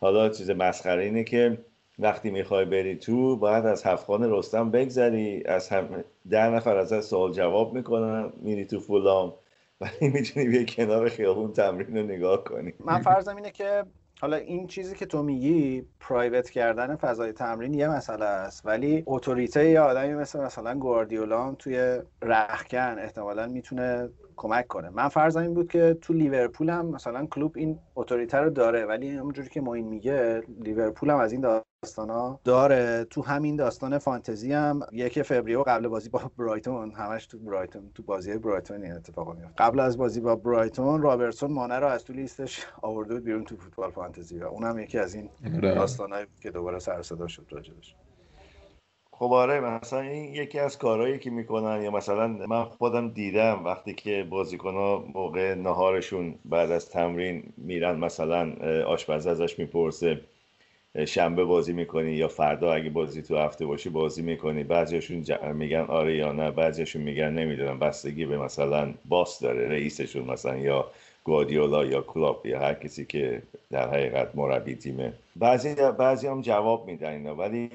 حالا چیز مسخره اینه که وقتی می‌خوای بری تو باید از هفتخان رستم بگذری از هم ده نفر از سوال جواب می‌کنن میری تو فولام ولی می‌تونی بیا کنار خیابون تمرین رو نگاه کنی. من فرضم اینه که حالا این چیزی که تو میگی پرایوت کردن فضای تمرین یه مسئله است ولی اتوریته یه آدمی مثل مثلا گواردیولا توی رخکن احتمالا می‌تونه کمک کنه. من فرضم این بود که تو لیورپول هم مثلا کلوب این اتوریته رو داره ولی همونجوری که این میگه لیورپول هم از این داستانا. داره تو همین داستان فانتزی هم یک فوریه قبل بازی با برایتون همش تو برایتون تو بازی برایتون این اتفاق میفته قبل از بازی با برایتون رابرتسون مانه رو از تو لیستش آورده بود بیرون تو فوتبال فانتزی و اونم یکی از این آره. داستانایی که دوباره سر صدا شد راجبش خب آره مثلا این یکی از کارهایی که می‌کنن یا مثلا من خودم دیدم وقتی که بازیکن ها موقع نهارشون بعد از تمرین میرن مثلا آشپز ازش می‌پرسه شنبه بازی می‌کنی یا فردا اگه بازی تو هفته باشی بازی می‌کنی. بعضیشون میگن آره یا نه بعضیشون میگن نمی‌دونم بستگی به مثلا boss داره رئیسشون مثلا یا گواردیولا یا کلوپ یا هر کسی که در حقیقت مربی تیمه. بعضی بعضی هم جواب میدن ولی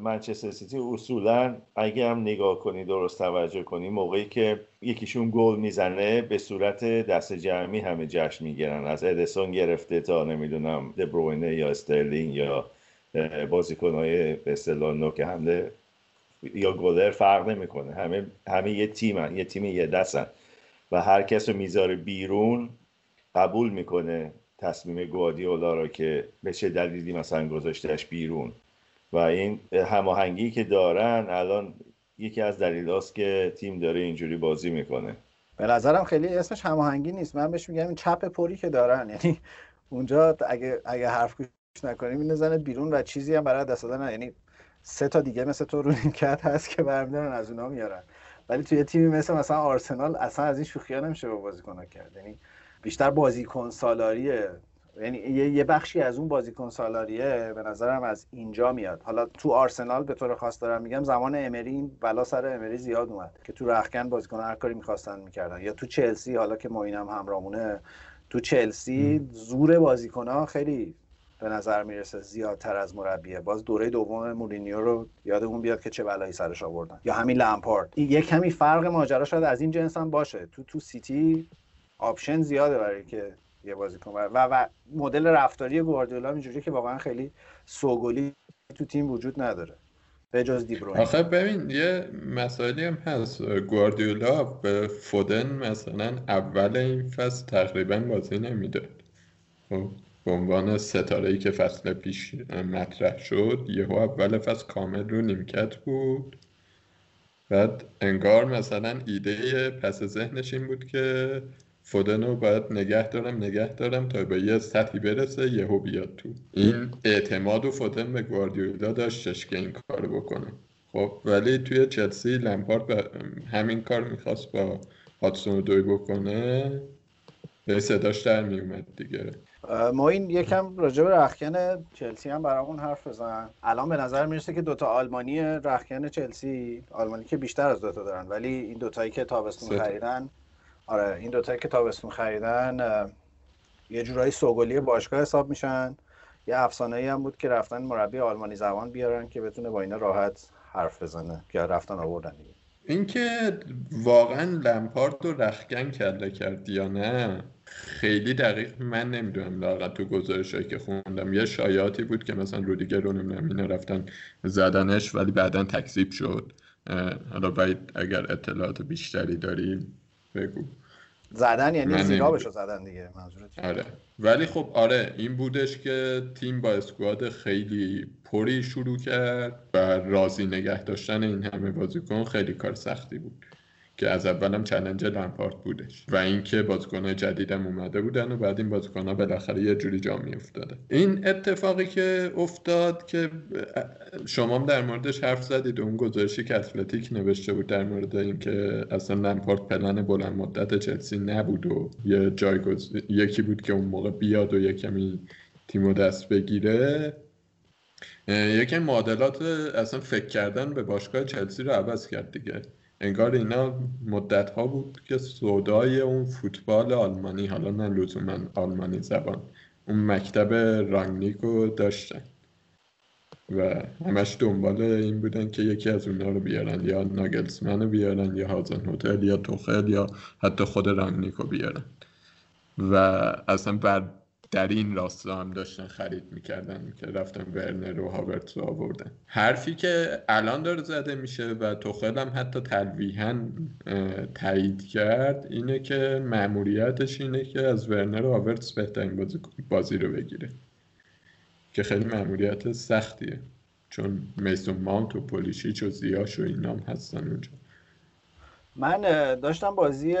منچستر سیتی اصولا اگه هم نگاه کنی درست توجه کنی موقعی که یکیشون گل می‌زنه به صورت دست جمعی همه جشن می‌گیرن. از ادرسون گرفته تا نمی‌دونم دبروینه یا استرلینگ یا بازیکنهای به اصطلاح نوک حمله یا گلر فرق نمی‌کنه. همه همه یه تیم یه تیم یه دستن. و هر کس رو می‌ذاره بیرون قبول می‌کنه تصمیم گوادیولا رو که به چه دلیلی مثلا گذاشتهش بیرون. و این هماهنگی که دارن الان یکی از دلیل که تیم داره اینجوری بازی می‌کنه. به نظرم خیلی اسمش هماهنگی نیست. من بهش میگم این چپ پری که دارن. یعنی اونجا اگه اگه حرف گوش نکنیم این بیرون و چیزی هم برای دست دادن یعنی سه تا دیگه مثل تو رو کت هست که برمیدارن از اونها میارن. ولی توی تیمی مثل مثلا آرسنال اصلا از این شوخی ها نمیشه با بازیکن کرد. یعنی بیشتر بازیکن سالاریه یعنی یه بخشی از اون بازیکن سالاریه به نظرم از اینجا میاد. حالا تو آرسنال به طور خاص دارم میگم زمان امری این بلا سر امری زیاد اومد که تو رخکن بازیکن هر کاری می‌خواستن می‌کردن. یا تو چلسی حالا که موینم همرامونه تو چلسی زور بازیکن ها خیلی به نظر می‌رسه زیادتر از مربیه. باز دوره دوم مورینیو رو یادمون بیاد که چه بلایی سرش آوردن. یا همین لمپارد یه کمی فرق ماجرا شاید از این جنس هم باشه. تو تو سیتی option زیاده برای که یه بازیکن و و مدل رفتاری گواردیولا اینجوریه که واقعا خیلی سوگلی تو تیم وجود نداره. به جز دیبروین آخه ببین یه مسائلی هم هست. گواردیولا به فودن مثلا اول این فصل تقریبا بازی نمیده خب به عنوان ستاره ای که فصل پیش مطرح شد یهو اول فصل کامل رو نیمکت بود. بعد انگار مثلا ایده پس ذهنش این بود که فودن رو باید نگه دارم نگه دارم تا به یه سطحی برسه یهو بیاد تو. این اعتماد و فودن به گواردیولا داشتش که این کار بکنه. خب ولی توی چلسی لمپارد همین کار می‌خواست با هاتسون دوی بکنه. به صداش در میومد دیگه. ما این یکم راجع به رخکن چلسی هم برامون حرف بزن. الان به نظر می‌رسه که دوتا آلمانی رخکن چلسی آلمانی که بیشتر از دوتا دارن ولی این دوتایی که تابستون خریدن آره این دوتایی که تابستون خریدن یه جورایی سوگلی باشگاه حساب میشن. یه افسانه ای هم بود که رفتن مربی آلمانی زبان بیارن که بتونه با اینا راحت حرف بزنه که رفتن آوردن دیگه. اینکه واقعا لمپارد رو رخگن کرده کرد یا نه خیلی دقیق من نمی‌دونم لاغت تو گزارش که خوندم. یه شایعاتی بود که مثلا رودیگر رو نمی‌دونم رفتن زدنش ولی بعدا تکذیب شد. حالا باید اگر اطلاعات بیشتری داری بگو. زدن یعنی زیرابش رو زدن دیگه منظورت آره. ولی خب آره این بودش که تیم با اسکواد خیلی پری شروع کرد و راضی نگه داشتن این همه بازیکن خیلی کار سختی بود. که از اولم چلنج لمپارت بودش و اینکه بازیکن‌های جدیدم اومده بودن و بعد این بازیکن‌ها بالاخره یه جوری جا افتاده این اتفاقی که افتاد که شما در موردش حرف زدید اون گزارشی که اتلتیک نوشته بود در مورد اینکه اصلا لمپارت پلن بلند مدت چلسی نبود و یه جایگز یکی بود که اون موقع بیاد و یه کمی تیمو دست بگیره یکی معادلات اصلا فکر کردن به باشگاه چلسی رو عوض کرد دیگه. انگار اینا مدت ها بود که سودای اون فوتبال آلمانی حالا نه لزوما آلمانی زبان اون مکتب رانگنیکو داشتن. و همش دنبال این بودن که یکی از اونها رو بیارن یا ناگلسمن رو بیارن یا هازن هتل یا توخل یا حتی خود رانگنیکو بیارن. و اصلا بر در این راستا هم داشتن خرید می‌کردن که رفتن ورنر و هاورتس رو آوردن. حرفی که الان داره زده میشه و توخل هم حتی تلویحا تایید کرد اینه که معمولیتش اینه که از ورنر و هاورتس بهترین بازی, بازی رو بگیره. که خیلی معمولیت سختیه. چون میسون ماونت و پولیشیچ و زیاش و اینام هستن اونجا. من داشتم بازی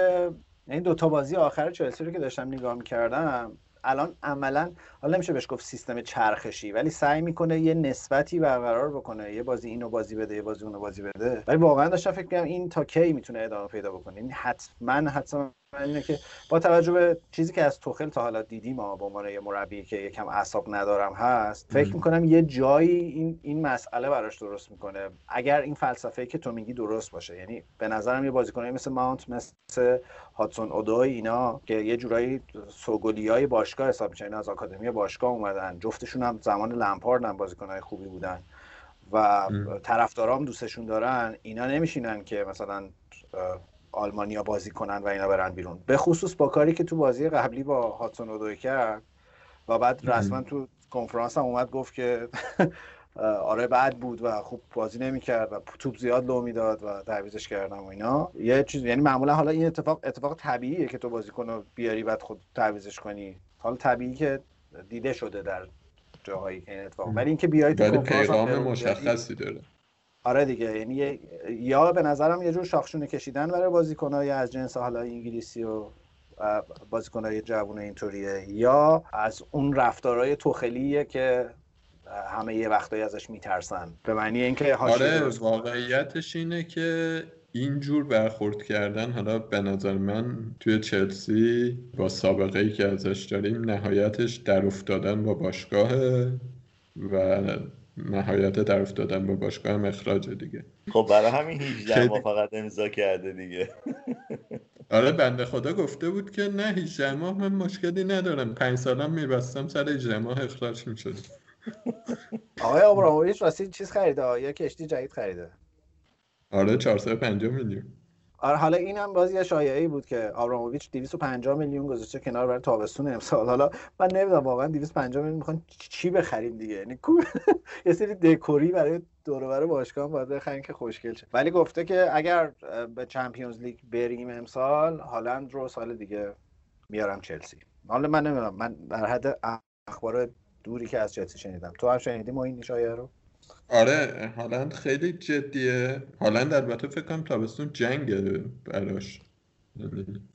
این دوتا بازی آخر چلسی رو که داشتم نگاه می‌کردم الان عملا حالا نمیشه بهش گفت سیستم چرخشی ولی سعی می‌کنه یه نسبتی برقرار بکنه. یه بازی اینو بازی بده یه بازی اونو بازی بده. ولی واقعا داشتم فکر کنم این تا کی می‌تونه ادامه پیدا بکنه. این حتما حتما اینه که با توجه به چیزی که از توخل تا حالا دیدیم ما به عنوان یه مربی که یکم اعصاب ندارم هست فکر می‌کنم یه جایی این این مسئله براش درست می‌کنه. اگر این فلسفه که تو میگی درست باشه یعنی به نظرم یه بازیکنایی مثل ماونت مثل هاتسون اودوی اینا که یه جورایی سوگلی های باشگاه حساب میشن از آکادمی باشگاه اومدن جفتشون هم زمان لمپارد هم بازیکنای خوبی بودن و طرفدارام دوستشون دارن اینا نمیشینن که مثلا آلمانیا بازی کنن و اینا برن بیرون. به خصوص با کاری که تو بازی قبلی با هاتسون اودوی کرد و بعد رسما تو کنفرانس هم اومد گفت که آره بد بود و خوب بازی نمی‌کرد و توپ زیاد لو می‌داد و تعویزش کردم و اینا. یه چیز یعنی معمولا حالا این اتفاق اتفاق طبیعیه که تو بازیکن رو بیاری بعد خود تعویزش کنی. حالا طبیعی که دیده شده در جاهایی که این اتفاق. ولی اینکه بیای تو پیغام مشخصی داره. آره دیگه یعنی یا به نظرم یه جور شاخشونه کشیدن برای بازیکنای از جنس حالا انگلیسی و بازیکنای جوون اینطوریه یا از اون رفتارهای توخلیه که همه یه وقتایی ازش میترسن. به معنی اینکه آره واقعیتش اینه که اینجور برخورد کردن حالا به نظر من توی چلسی با سابقه ای که ازش داریم نهایتش در افتادن با باشگاه و نهایت در افتادن با باشگاه هم اخراج دیگه. خب برای همین 18 ما فقط امضا کرده دیگه. آره بنده خدا گفته بود که نه 18 ماه من مشکلی ندارم. پنج سالم میبستم سر 18 ماه اخراج می‌شد آقای آبراموویچ راستی چیز خریده؟ یا کشتی جدید خریده؟ آره 450 میلیون. حالا این هم بازی یه شایعه بود که آبراموویچ 250 میلیون گذاشته کنار برای تابستون امسال. حالا من نمی‌دونم واقعا 250 میلیون می‌خوان چی بخریم دیگه؟ یعنی یه سری دکوری برای دور باشگاه باید بخریم که خوشگل شه. ولی گفته که اگر به چمپیونز لیگ بریم امسال هالند رو سال دیگه میارم چلسی. حالا من نمی‌دونم من در حد اخبار دوری که از چلسی شنیدم. تو هم شنیدی ما این شایعه رو؟ آره هالند خیلی جدیه. هالند البته فکر کنم تابستون جنگه براش.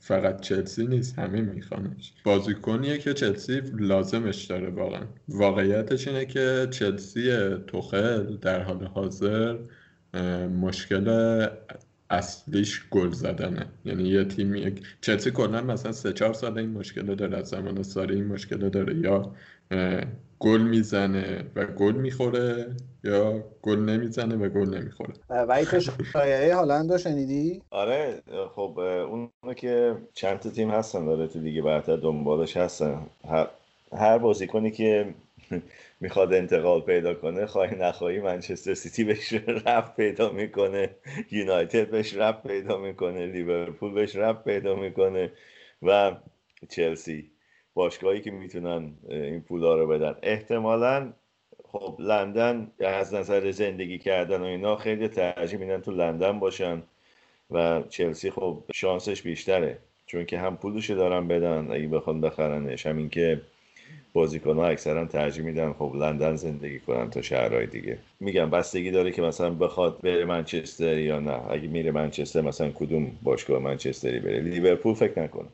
فقط چلسی نیست همه میخوانش. بازیکنیه که چلسی لازمش داره واقعا. واقعیتش اینه که چلسی توخل در حال حاضر مشکل اصلیش گل زدنه. یعنی یه تیم چلسی کلا مثلا سه چهار سال این مشکل داره از زمان ساری این مشکل داره. یا گل می‌زنه و گل می‌خوره یا گل نمی‌زنه و گل نمی‌خوره. و تو شایعه هالند شنیدی؟ آره خب اون که چند تا تیم هستن داره تو دیگه برتر دنبالش هستن. هر, هر بازیکنی که می‌خواد انتقال پیدا کنه خواهی نخواهی منچستر سیتی بهش رفت پیدا می‌کنه یونایتد بهش رفت پیدا می‌کنه لیورپول بهش رفت پیدا می‌کنه و چلسی. باشگاهی که می‌تونن این پولا رو بدن. احتمالا خب لندن از نظر زندگی کردن و اینا خیلی ترجیح میدن تو لندن باشن و چلسی خب شانسش بیشتره. چون که هم پولش دارن بدن اگه بخوان بخرنش. همین که بازیکن ها اکثرا ترجیح میدن خب لندن زندگی کنن تا شهرهای دیگه. میگم بستگی داره که مثلا بخواد بره منچستر یا نه. اگه میره منچستر مثلا کدوم باشگاه منچستری بره؟ لیورپول فکر نکنم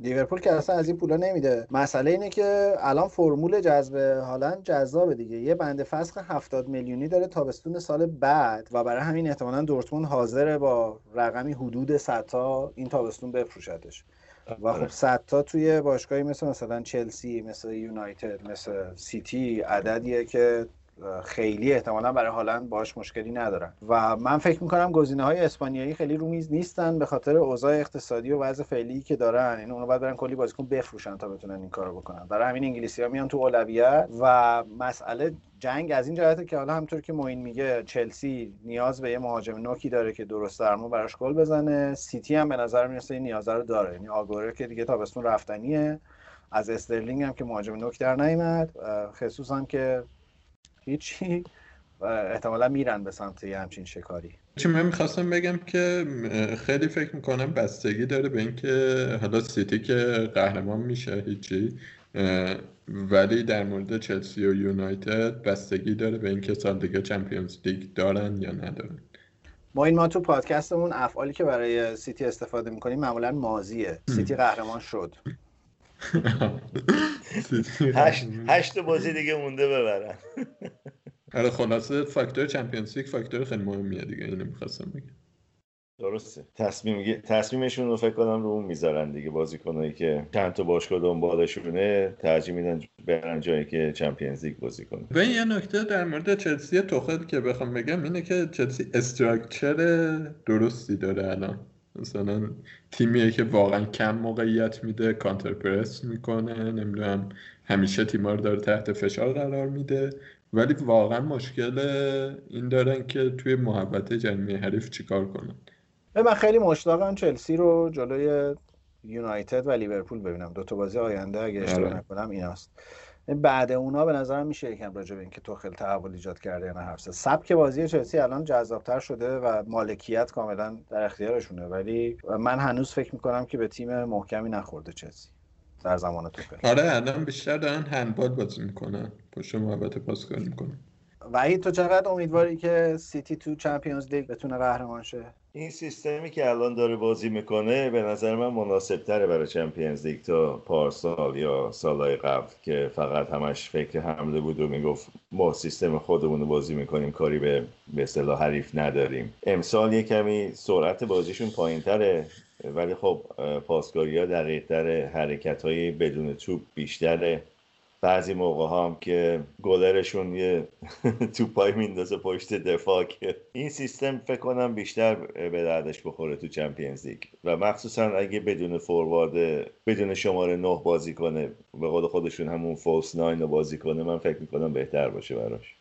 لیورپول که اصلا از این پولا نمیده. مسئله اینه که الان فرمول جذب هالند جذابه دیگه. یه بند فسخ 70 میلیونی داره تابستون سال بعد و برای همین احتمالا دورتموند حاضره با رقمی حدود 100 تا این تابستون بفروشتش و خب 100 تا توی باشگاهی مثل مثلا چلسی مثل یونایتد مثل سیتی عددیه که خیلی احتمالا برای هالند باش مشکلی ندارن. و من فکر می‌کنم گزینه های اسپانیایی خیلی رو میز نیستن به خاطر اوضاع اقتصادی و وضع فعلی که دارن. این اونو باید برن کلی بازیکن بفروشن تا بتونن این کارو بکنن. برای همین انگلیسی ها میان تو اولویت و مسئله جنگ از این جهته که حالا همطور که موین میگه چلسی نیاز به یه مهاجم نوکی داره که درست درمو براش گل بزنه. سیتی هم به نظر می‌رسه این نیاز رو داره. یعنی آگوره که دیگه تابستون رفتنیه. از استرلینگ هم که مهاجم نوک در نیومد. خسوس که هیچی. و احتمالا میرن به سمت یه همچین شکاری. چی من می‌خواستم بگم که خیلی فکر می‌کنم بستگی داره به اینکه حالا سیتی که قهرمان میشه هیچی. ولی در مورد چلسی و یونایتد بستگی داره به اینکه سال دیگه Champions League دارن یا ندارن. ما این ما تو پادکستمون افعالی که برای سیتی استفاده می‌کنیم معمولا ماضیه سیتی قهرمان شد. هشت, هشت بازی دیگه مونده ببرن. آره خلاصه فاکتور Champions League فاکتور خیلی مهمیه دیگه اینو می‌خواستم بگم. درسته. تصمیم تصمیمشون رو فکر کنم رو اون می‌ذارن دیگه بازیکنایی که چند تا باشگاه دنبالشونه ترجیح میدن برن جایی که Champions League بازی کنه به یه نکته در مورد چلسی توخل که بخوام بگم اینه که چلسی structure درستی داره الان. مثلا تیمیه که واقعا کم موقعیت میده counter press می‌کنه نمی‌دونم همیشه تیما رو داره تحت فشار قرار میده. ولی واقعا مشکل این دارن که توی محبت جنمی حریف چیکار کنن. من خیلی مشتاقم چلسی رو جلوی یونایتد و لیورپول ببینم. دو تا بازی آینده اگه اشتباه آره. نکنم ایناست بعد اونا به نظرم میشه یکم راجع به اینکه توخل تحول ایجاد کرده یا نه حرف سبک بازی چلسی الان جذابتر شده و مالکیت کاملا در اختیارشونه. ولی من هنوز فکر می‌کنم که به تیم محکمی نخورده چلسی در زمان توخل آره الان بیشتر دارن هندبال بازی می‌کنن. پشت محبت پاسکاری می‌کنن. وحید تو چقدر امیدواری که سیتی تو چمپیونز لیگ بتونه قهرمان شه؟ این سیستمی که الان داره بازی می‌کنه به نظر من مناسب تره برای چمپیونز لیگ تا پارسال یا سالهای قبل که فقط همش فکر حمله بود و می‌گفت ما سیستم خودمون رو بازی می‌کنیم کاری به به اصطلاح حریف نداریم. امسال یه کمی سرعت بازیشون پایین تره ولی خب پاسکاری ها دقیق تره حرکت های بدون توپ بیشتره. بعضی موقع ها هم که گلرشون یه توپای میندازه پشت دفاع که این سیستم فکر کنم بیشتر به دردش بخوره تو Champions League. و مخصوصا اگه بدون فوروارد بدون شماره نه بازی کنه به قول خودشون همون false nine رو بازی کنه من فکر می‌کنم بهتر باشه براش.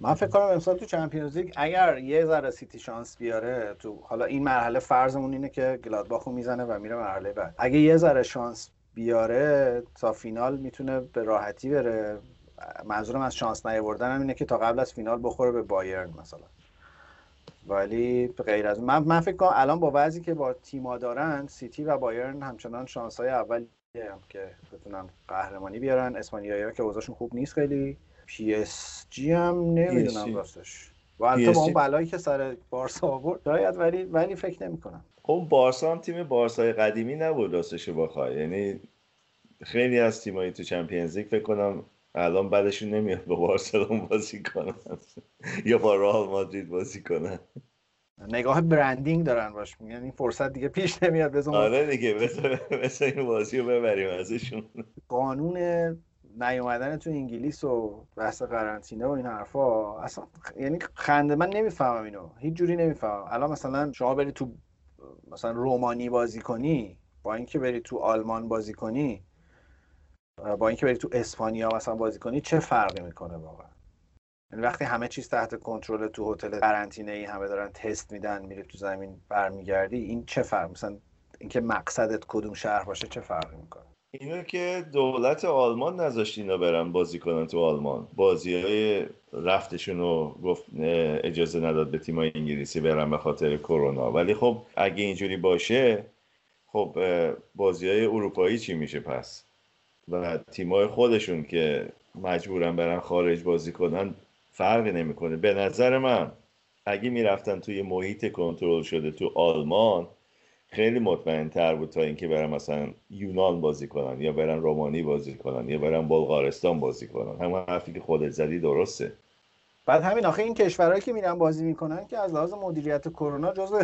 من فکر کنم امسال تو Champions League اگر یه ذره سیتی شانس بیاره تو حالا این مرحله فرضمون اینه که گلادباخو می‌زنه و میره مرحله بعد. اگه یه ذره شانس بیاره تا فینال می‌تونه به راحتی بره. منظورم از شانس نیاوردن هم اینه که تا قبل از فینال بخوره به بایرن مثلا. ولی غیر از من من فکر کنم الان با وضعی که با تیما دارن سیتی و بایرن همچنان شانس های اول که بتونن قهرمانی بیارن. اسپانیایی که اوضاعشون خوب نیست خیلی. PSG هم نمی‌دونم راستش. و البته با اون بلایی که سر بارسا آورد شاید ولی ولی فکر نمی‌کنم. خب بارسا هم تیم بارسای قدیمی نبود راستش بخوای. یعنی خیلی از تیمایی تو چمپیونز لیگ فکر کنم الان بعدشون نمیاد با بارسلون بازی کنن. یا با رئال مادرید بازی کنن. نگاه برندینگ دارن باش میگن. این فرصت دیگه پیش نمیاد بزن آره دیگه مثل این بازی رو ببریم ازشون. قانون نیومدن تو انگلیس و بحث قرنطینه و این حرفا اصلا یعنی خنده. من نمی‌فهمم اینو. هیچ جوری نمی‌فهمم. الان مثلا شما بری تو مثلا رومانی بازی کنی با اینکه بری تو آلمان بازی کنی با اینکه بری تو اسپانیا مثلا بازی کنی چه فرقی می‌کنه واقعا؟ یعنی وقتی همه چیز تحت کنترل تو هتل قرنطینه ای همه دارن تست میدن میری تو زمین برمیگردی این چه فرق؟ مثلا اینکه مقصدت کدوم شهر باشه چه فرقی می‌کنه؟ اینو که دولت آلمان نذاشت اینا برن بازی کنن تو آلمان. بازی های رفتشون رو گفت اجازه نداد به تیمای انگلیسی برن به خاطر کرونا. ولی خب اگه اینجوری باشه خب بازی های اروپایی چی میشه پس؟ و تیمای خودشون که مجبورن برن خارج بازی کنن فرقی نمی‌کنه. به نظر من اگه می‌رفتن توی محیط کنترل شده تو آلمان خیلی مطمئن تر بود تا اینکه برن مثلا یونان بازی کنن یا برن رومانی بازی کنن یا برن بلغارستان بازی کنن. همون حرفی که خودت زدی درسته. بعد همین آخه این کشورهایی که میرن بازی می‌کنن که از لحاظ مدیریت کرونا جزو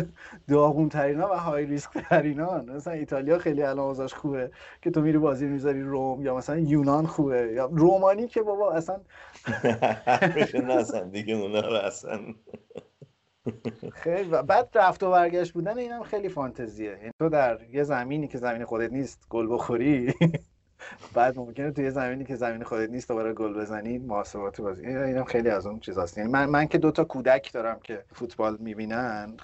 داغون ترینا و های ریسک ترینان مثلا ایتالیا خیلی الان اوضاعش خوبه که تو میری بازی می‌ذاری روم یا مثلا یونان خوبه. یا رومانی که بابا اصلا دیگه اونا رو اصلا. خیلی. بعد رفت و برگشت بودن اینم خیلی فانتزیه. یعنی تو در یه زمینی که زمین خودت نیست گل بخوری بعد ممکنه توی زمینی که زمین خودت نیست دوباره گل بزنی محاسبات بازی. اینم خیلی از اون چیزاست. یعنی من من که دوتا کودک دارم که فوتبال می‌بینن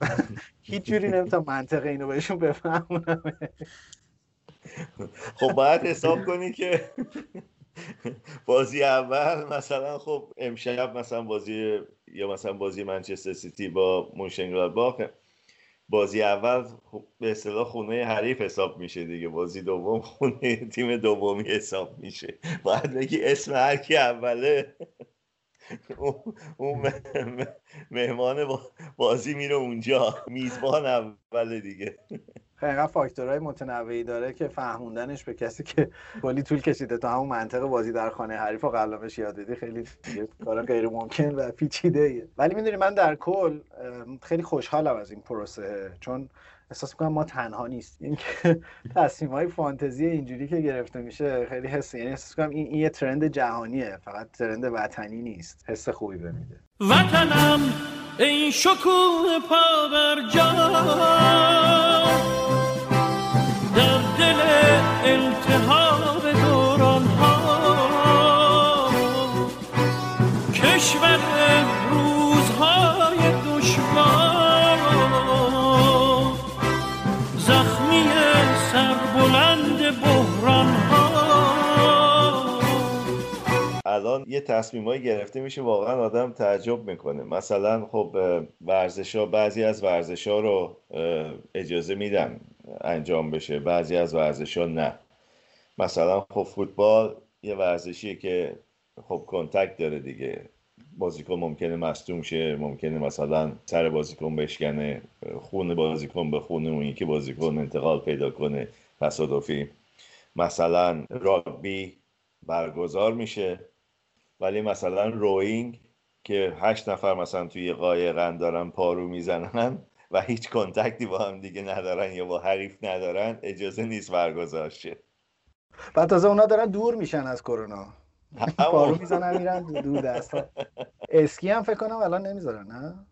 هیچ جوری نمی‌تونم منطق اینو بهشون بفهمونم خب باید حساب کنی که بازی اول مثلا خب امشب مثلا بازی یا مثلا بازی منچستر سیتی با مونشنگلادباخ. بازی اول خب به اصطلاح خونه حریف حساب میشه دیگه. بازی دوم خونه تیم دومی حساب میشه. باید بگی اسم هر کی اوله. اون مهمان بازی میره اونجا. میزبان اوله دیگه. خیلی فاکتورهای متنوعی داره که فهموندنش به کسی که کلی طول کشیده تا همون منطق بازی در خانه حریف و قلمش یاد بدی خیلی کار غیر ممکن و پیچیده. ولی می‌دونی من در کل خیلی خوشحالم از این پروسه چون احساس می‌کنم ما تنها نیستیم اینکه تصمیم های فانتزی اینجوری که گرفته میشه خیلی حس یعنی احساس می‌کنم این, این یه ترند جهانیه فقط ترند وطنی نیست. حس خوبی بمیده وطنم این شکوه پا بر در دل التهاب دوران ها کشور روزهای تصمیمایی گرفته میشه واقعا آدم تعجب می‌کنه. مثلا خب ورزش ها بعضی از ورزش ها رو اجازه میدن انجام بشه بعضی از ورزش ها نه. مثلا خب فوتبال یه ورزشیه که خب کنتکت داره دیگه. بازیکن ممکنه مصدوم شه ممکنه مثلا سر بازیکن بشکنه خون بازیکن به خون اون یکی بازیکن انتقال پیدا کنه تصادفی. مثلا راگبی برگزار میشه. ولی مثلا روینگ که هشت نفر مثلا توی قایقن دارن پارو می‌زنن و هیچ کنتکتی با هم دیگه ندارن یا با حریف ندارن اجازه نیست برگزار شه. بعد تازه اونا دارن دور میشن از کرونا. پارو می‌زنن میرن دور دست. اسکی هم فکر کنم الان نمی‌ذارن نه؟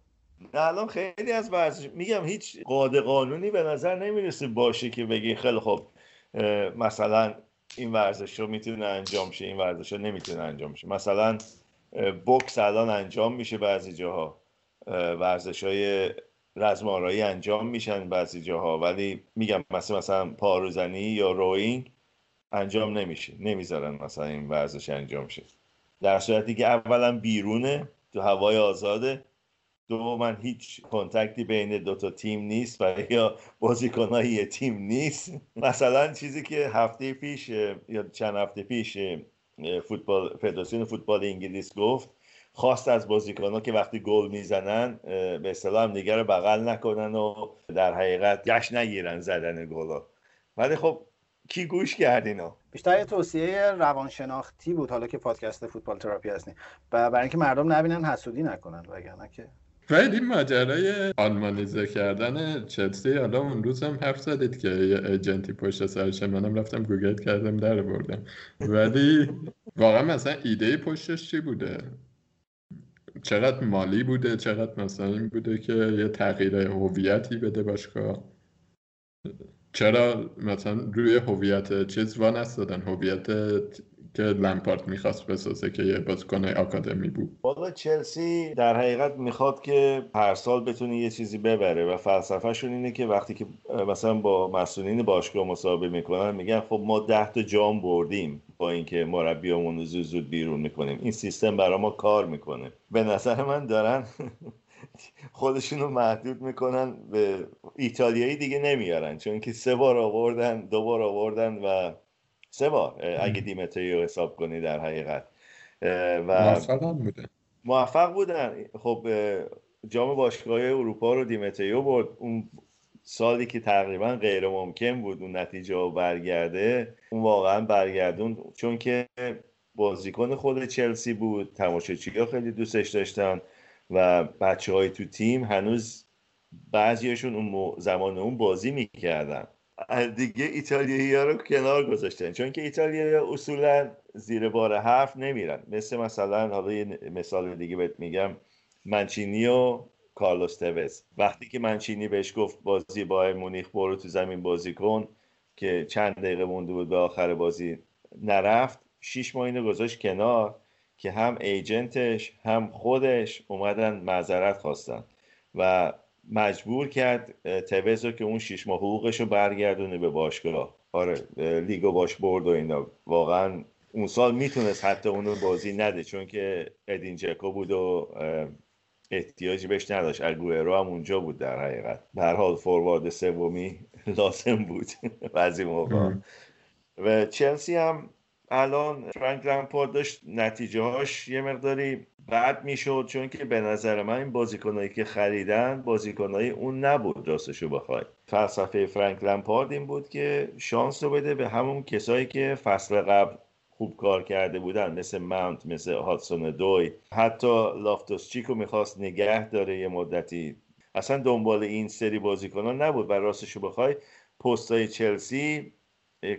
نه الان خیلی از ورزش میگم هیچ قاعده قانونی به نظر نمی‌رسه باشه که بگی خیلی خب مثلا این ورزش رو می‌تونه انجام شه این ورزش رو نمی‌تونه انجام شه. مثلا بوکس الان انجام میشه بعضی جاها. ورزش های رزمارایی انجام میشن بعضی جاها. ولی میگم مثلا مثلا پاروزنی یا روینگ انجام نمیشه. نمی‌ذارن مثلا این ورزش انجام شه. در صورتی که اولا بیرونه تو هوای آزاده دو من هیچ کنتکتی بین دو تا تیم نیست و یا بازیکنهای یه تیم نیست. مثلا چیزی که هفته پیش یا چند هفته پیش فوتبال فدراسیون فوتبال انگلیس گفت خواست از بازیکنها که وقتی گل می‌زنن به اصطلاح هم دیگر رو بغل نکنن و در حقیقت جشن نگیرن زدن گلا ولی خب کی گوش کرد اینا بیشتر یه توصیه روانشناختی بود حالا که پادکست فوتبال تراپی هستیم. و برای اینکه مردم نبینن حسودی نکنن وگرنه که ولی ماجرای آلمانیزه کردن چلسی حالا اون روز هم حرف زدید که یه agent ی پشت سرشه. منم رفتم گوگل کردم در بردم ولی واقعا مثلا ایده پشتش چی بوده؟ چقدر مالی بوده؟ چقدر مثلا این بوده که یه تغییر هویتی بده باشگاه؟ چرا مثلا روی هویت چیز وان نستادن هویت که لمپارت می‌خواست بسازه که یه بازیکن آکادمی بود. والا چلسی در حقیقت می‌خواد که هر سال بتونه یه چیزی ببره و فلسفهشون اینه که وقتی که مثلا با مسئولین باشگاه مصاحبه می‌کنن میگن خب ما ده تا جام بردیم با اینکه مربیامون زود زود بیرون می‌کنیم. این سیستم برای ما کار می‌کنه. به نظر من دارن خودشون رو محدود می‌کنن به ایتالیایی دیگه نمیارن چون که سه بار آوردن دو بار آوردن و سه بار. اگه دیمتری رو حساب کنی در حقیقت. و موفق بودن موفق بودن. خب جام باشگاه اروپا رو دیمتریو برد. اون سالی که تقریبا غیر ممکن بود اون نتیجه برگرده اون واقعا برگردون چون که بازیکن خود چلسی بود تماشاچی ها خیلی دوستش داشتن و بچه های تو تیم هنوز بعضیشون اون زمان اون بازی می‌کردن. دیگه ایتالیایی ها رو کنار گذاشتن. چون که ایتالیایی اصولا زیر بار حرف نمیرن. مثل مثلا حالا یه مثال دیگه بهت میگم. منچینی و کارلوس توز وقتی که منچینی بهش گفت بازی با مونیخ برو تو زمین بازی کن که چند دقیقه مونده بود به آخر بازی نرفت شیش ماه اینو گذاشت کنار که هم ایجنتش هم خودش اومدن معذرت خواستن. و مجبور کرد توز رو که اون شیش ماه حقوقش رو برگردونه به باشگاه. آره لیگو باش برد و اینا. واقعا اون سال می‌تونست حتی اونو بازی نده چون که ادین جکو بود و احتیاجی بهش نداشت. اگوئرو هم اونجا بود در حقیقت. در حال فوروارد سومی لازم بود بعضی موقع. و چلسی هم الان فرانک لمپارد داشت نتیجه هاش یه مقداری بد می‌شد چون که به نظر من این بازیکنایی که خریدن بازیکنایی اون نبود راستشو بخوای. فلسفه فرانک لمپارد این بود که شانس رو بده به همون کسایی که فصل قبل خوب کار کرده بودن مثل ماونت مثل هاتسون دوی. حتی لافتوس چیکو می‌خواست نگه داره یه مدتی. اصلا دنبال این سری بازیکنان نبود و راستشو بخوای. پستای چلسی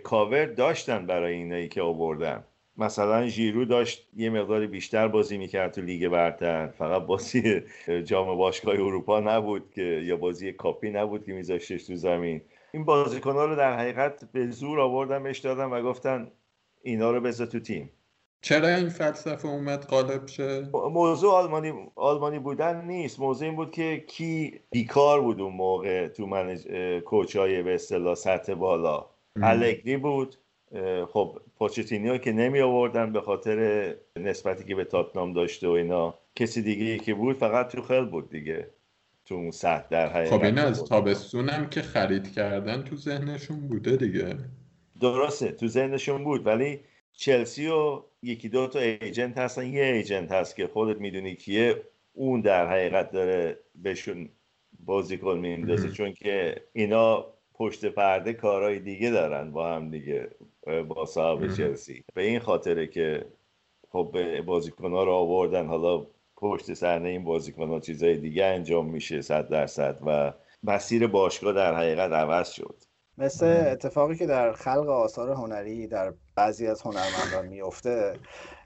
کاور داشتن برای اینایی که آوردن. مثلا ژیرو داشت یه مقداری بیشتر بازی می‌کرد تو لیگ برتر. فقط بازی جام باشگاه اروپا نبود که یا بازی کاپی نبود که میذاشتش تو زمین. این بازیکنها رو در حقیقت به زور آوردن بهش دادن و گفتن اینا رو بذار تو تیم. چرا این فلسفه اومد غالب شه؟ موضوع آلمانی آلمانی بودن نیست. موضوع این بود که کی بیکار بود اون موقع تو من کوچای به اصطلاح سطح بالا. الگری بود. خب پوچتینیو که نمی آوردن به خاطر نسبتی که به تاتنام داشته و اینا. کسی دیگه ای که بود فقط تو خیل بود دیگه تو اون سطح در حقیقت خب این از تابستونم که خرید کردن تو ذهنشون بوده دیگه. درسته تو ذهنشون بود ولی چلسی و یکی دو تا ایجنت هستن. یه ایجنت هست که خودت می‌دونی کیه. اون در حقیقت داره بهشون بازیکن میندازه چون که اینا پشت پرده کارهای دیگه دارن با هم دیگه. با صاحب چلسی. به این خاطره که خب بازیکن ها رو آوردن. حالا پشت صحنه این بازیکن ها چیزای دیگه انجام میشه صد درصد. و مسیر باشگاه در حقیقت عوض شد. مثل اتفاقی که در خلق آثار هنری در بعضی از هنرمندان میفته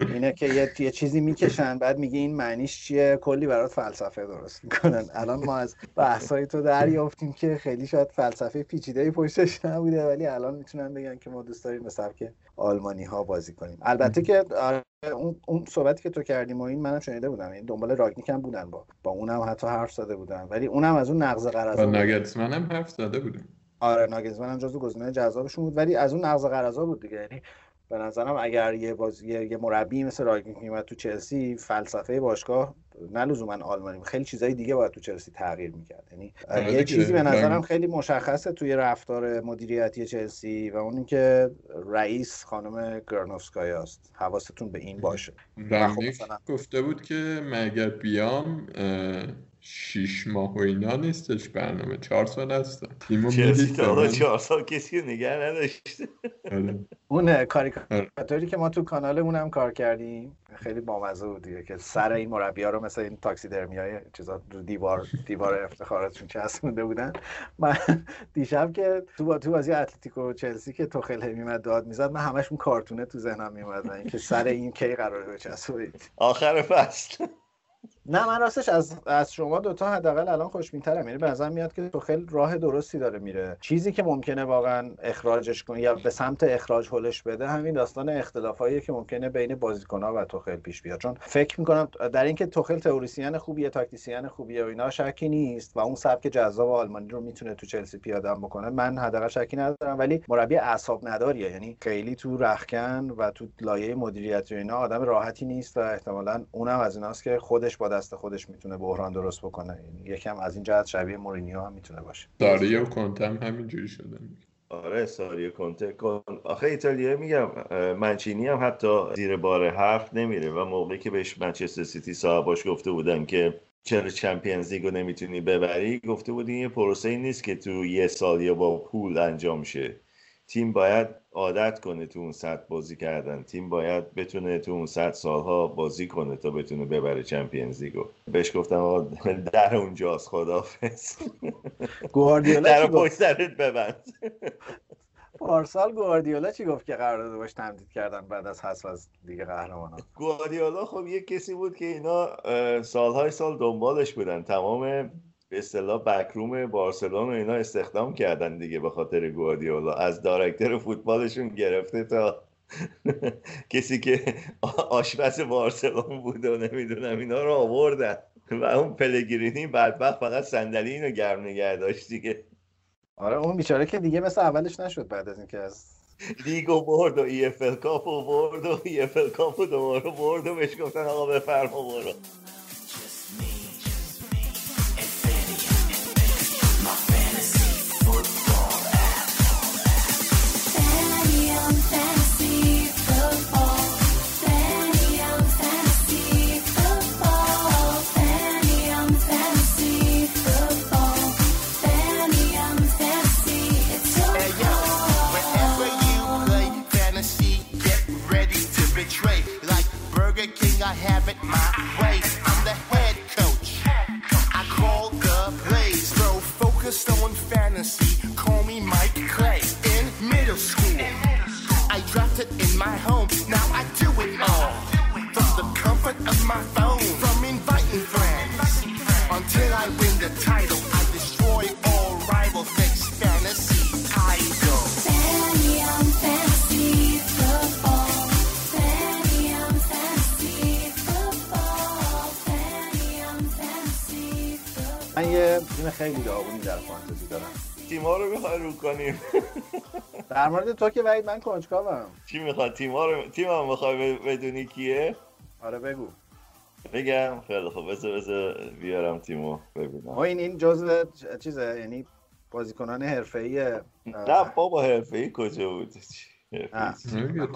اینه که یه, یه چیزی می‌کشن بعد میگه این معنیش چیه؟ کلی برات فلسفه درست می‌کنن. الان ما از بحثای تو دریافتیم که خیلی شاید فلسفه پیچیده پشتش نبوده ولی الان می‌تونن بگن که ما دوست داریم به سبک آلمانی ها بازی کنیم. البته که آره، اون اون صحبتی که تو کردیم و این منم شنیده بودم. این یعنی دنبال راگنیک هم بودن با. با اونم حتی حرف زده بودن. ولی اونم از اون نقض قرارداد با ناگتسمن هم حرف زده بودن آره ناگزمن هم جزو گزینه جذابشون بود ولی از اون نقض قراضا بود دیگه. یعنی به نظرم اگر یه بازی یه مربی مثل راگنیک میومد تو چلسی فلسفه باشگاه نه لزوما آلمانی خیلی چیزای دیگه باید تو چلسی تغییر می‌کرد. یعنی آره یه چیزی به نظرم خیلی مشخصه توی رفتار مدیریتی چلسی و اون اینکه رئیس خانم گرنوفسکایا است حواستون به این باشه. خب گفته بود که مگر بیام شیش ماه و اینا نیستش برنامه چهار سال هستم تیمو تا چهار سال کسی رو نگه نداشته آره. اون کاریکاتوری که ما تو کانال اونم کار کردیم خیلی بامزه بود دیگه که سر این مربی ها رو مثل این تاکسی درمی های چیزا دیوار دیوار افتخاراتشون چسبونده بودن. من دیشب که تو با تو بازی اتلتیکو چلسی که تو خیلی میمد داد می‌زد من همشون کارتونه تو ذهنم میومد اینکه سر این کی قراره بچسبید. آخر فصل. نه من راستش از از شما دوتا حداقل الان خوشبین‌ترم. یعنی به نظر میاد که خیلی راه درستی داره میره. چیزی که ممکنه واقعا اخراجش کنه یا به سمت اخراج هلش بده همین داستان اختلافایی که ممکنه بین بازیکن‌ها و توخل پیش بیاد. چون فکر می‌کنم در اینکه توخل تئوریسین خوبیه تاکتیسین خوبیه و اینا شکی نیست و اون سبک جذاب آلمانی رو می‌تونه تو چلسی پیاده بکنه. من حداقل شکی ندارم ولی مربی اعصاب نداریه یعنی خیلی تو رختکن و تو لایه مدیریتی اینا آدم راحتی نیست و احتمالاً اونم از ایناست که خودش با دست خودش می‌تونه بحران درست بکنه. یعنی یکم از این جهت شبیه مورینیو هم می‌تونه باشه. ساری و کنته هم همینجوری شده. آره ساری و کنته آخه ایتالیا میگم منچینی هم حتی زیر بار حرف نمیره و موقعی که بهش منچستر سیتی صاحباش گفته بودن که چرا Champions League و نمی‌تونی ببری گفته بودی یه پروسه نیست که تو یه سال یا با پول انجام شه. تیم باید عادت کنه تو اون سطح بازی کردن. تیم باید بتونه تو اون سطح سالها بازی کنه تا بتونه ببره Champions League و. بهش گفتم در اونجاست خدافظ گواردیولا در پشت ببند. پارسال گواردیولا چی گفت که قرار داده باش تمدید کردن بعد از حذف از لیگ قهرمانان؟ گواردیولا خب یه کسی بود که اینا سالهای سال دنبالش بودن. تمام به اصطلاح بکروم بارسلون و اینا استخدام کردن دیگه به خاطر گواردیولا. از دایرکتور فوتبالشون گرفته تا کسی که آشپز بارسلون بود و نمی‌دونم اینا رو آوردن. و اون پلگرینی بدبخت فقط صندلی اینو گرم نگه داشت دیگه. آره اون بیچاره که دیگه مثل اولش نشد بعد از اینکه از لیگو برد و EFL Cup و برد و EFL Cup و دوباره برد و بهش گفتن آقا بفرما برو. I have it my way. I'm the head coach. I call the plays, bro. Focused on fantasy. Call me Mike Clay. In middle school, I dropped it in my home. Now I do it all. From the comfort of my phone. From inviting friends. Until I یه تیم خیلی داغونی در فانتزی دارم. تیما رو می‌خوای رو کنیم. در مورد تو که وحید من کنجکاوم چی می‌خواد؟ تیم رو تیم هم می‌خوای بدونی کیه؟ آره بگو. بگم. خیلی خوب. بذار بذار بیارم تیمو ببینم. این این جزء چیزه؟ یعنی بازیکنان حرفه‌ای نه بابا حرفه‌ای کجا بود؟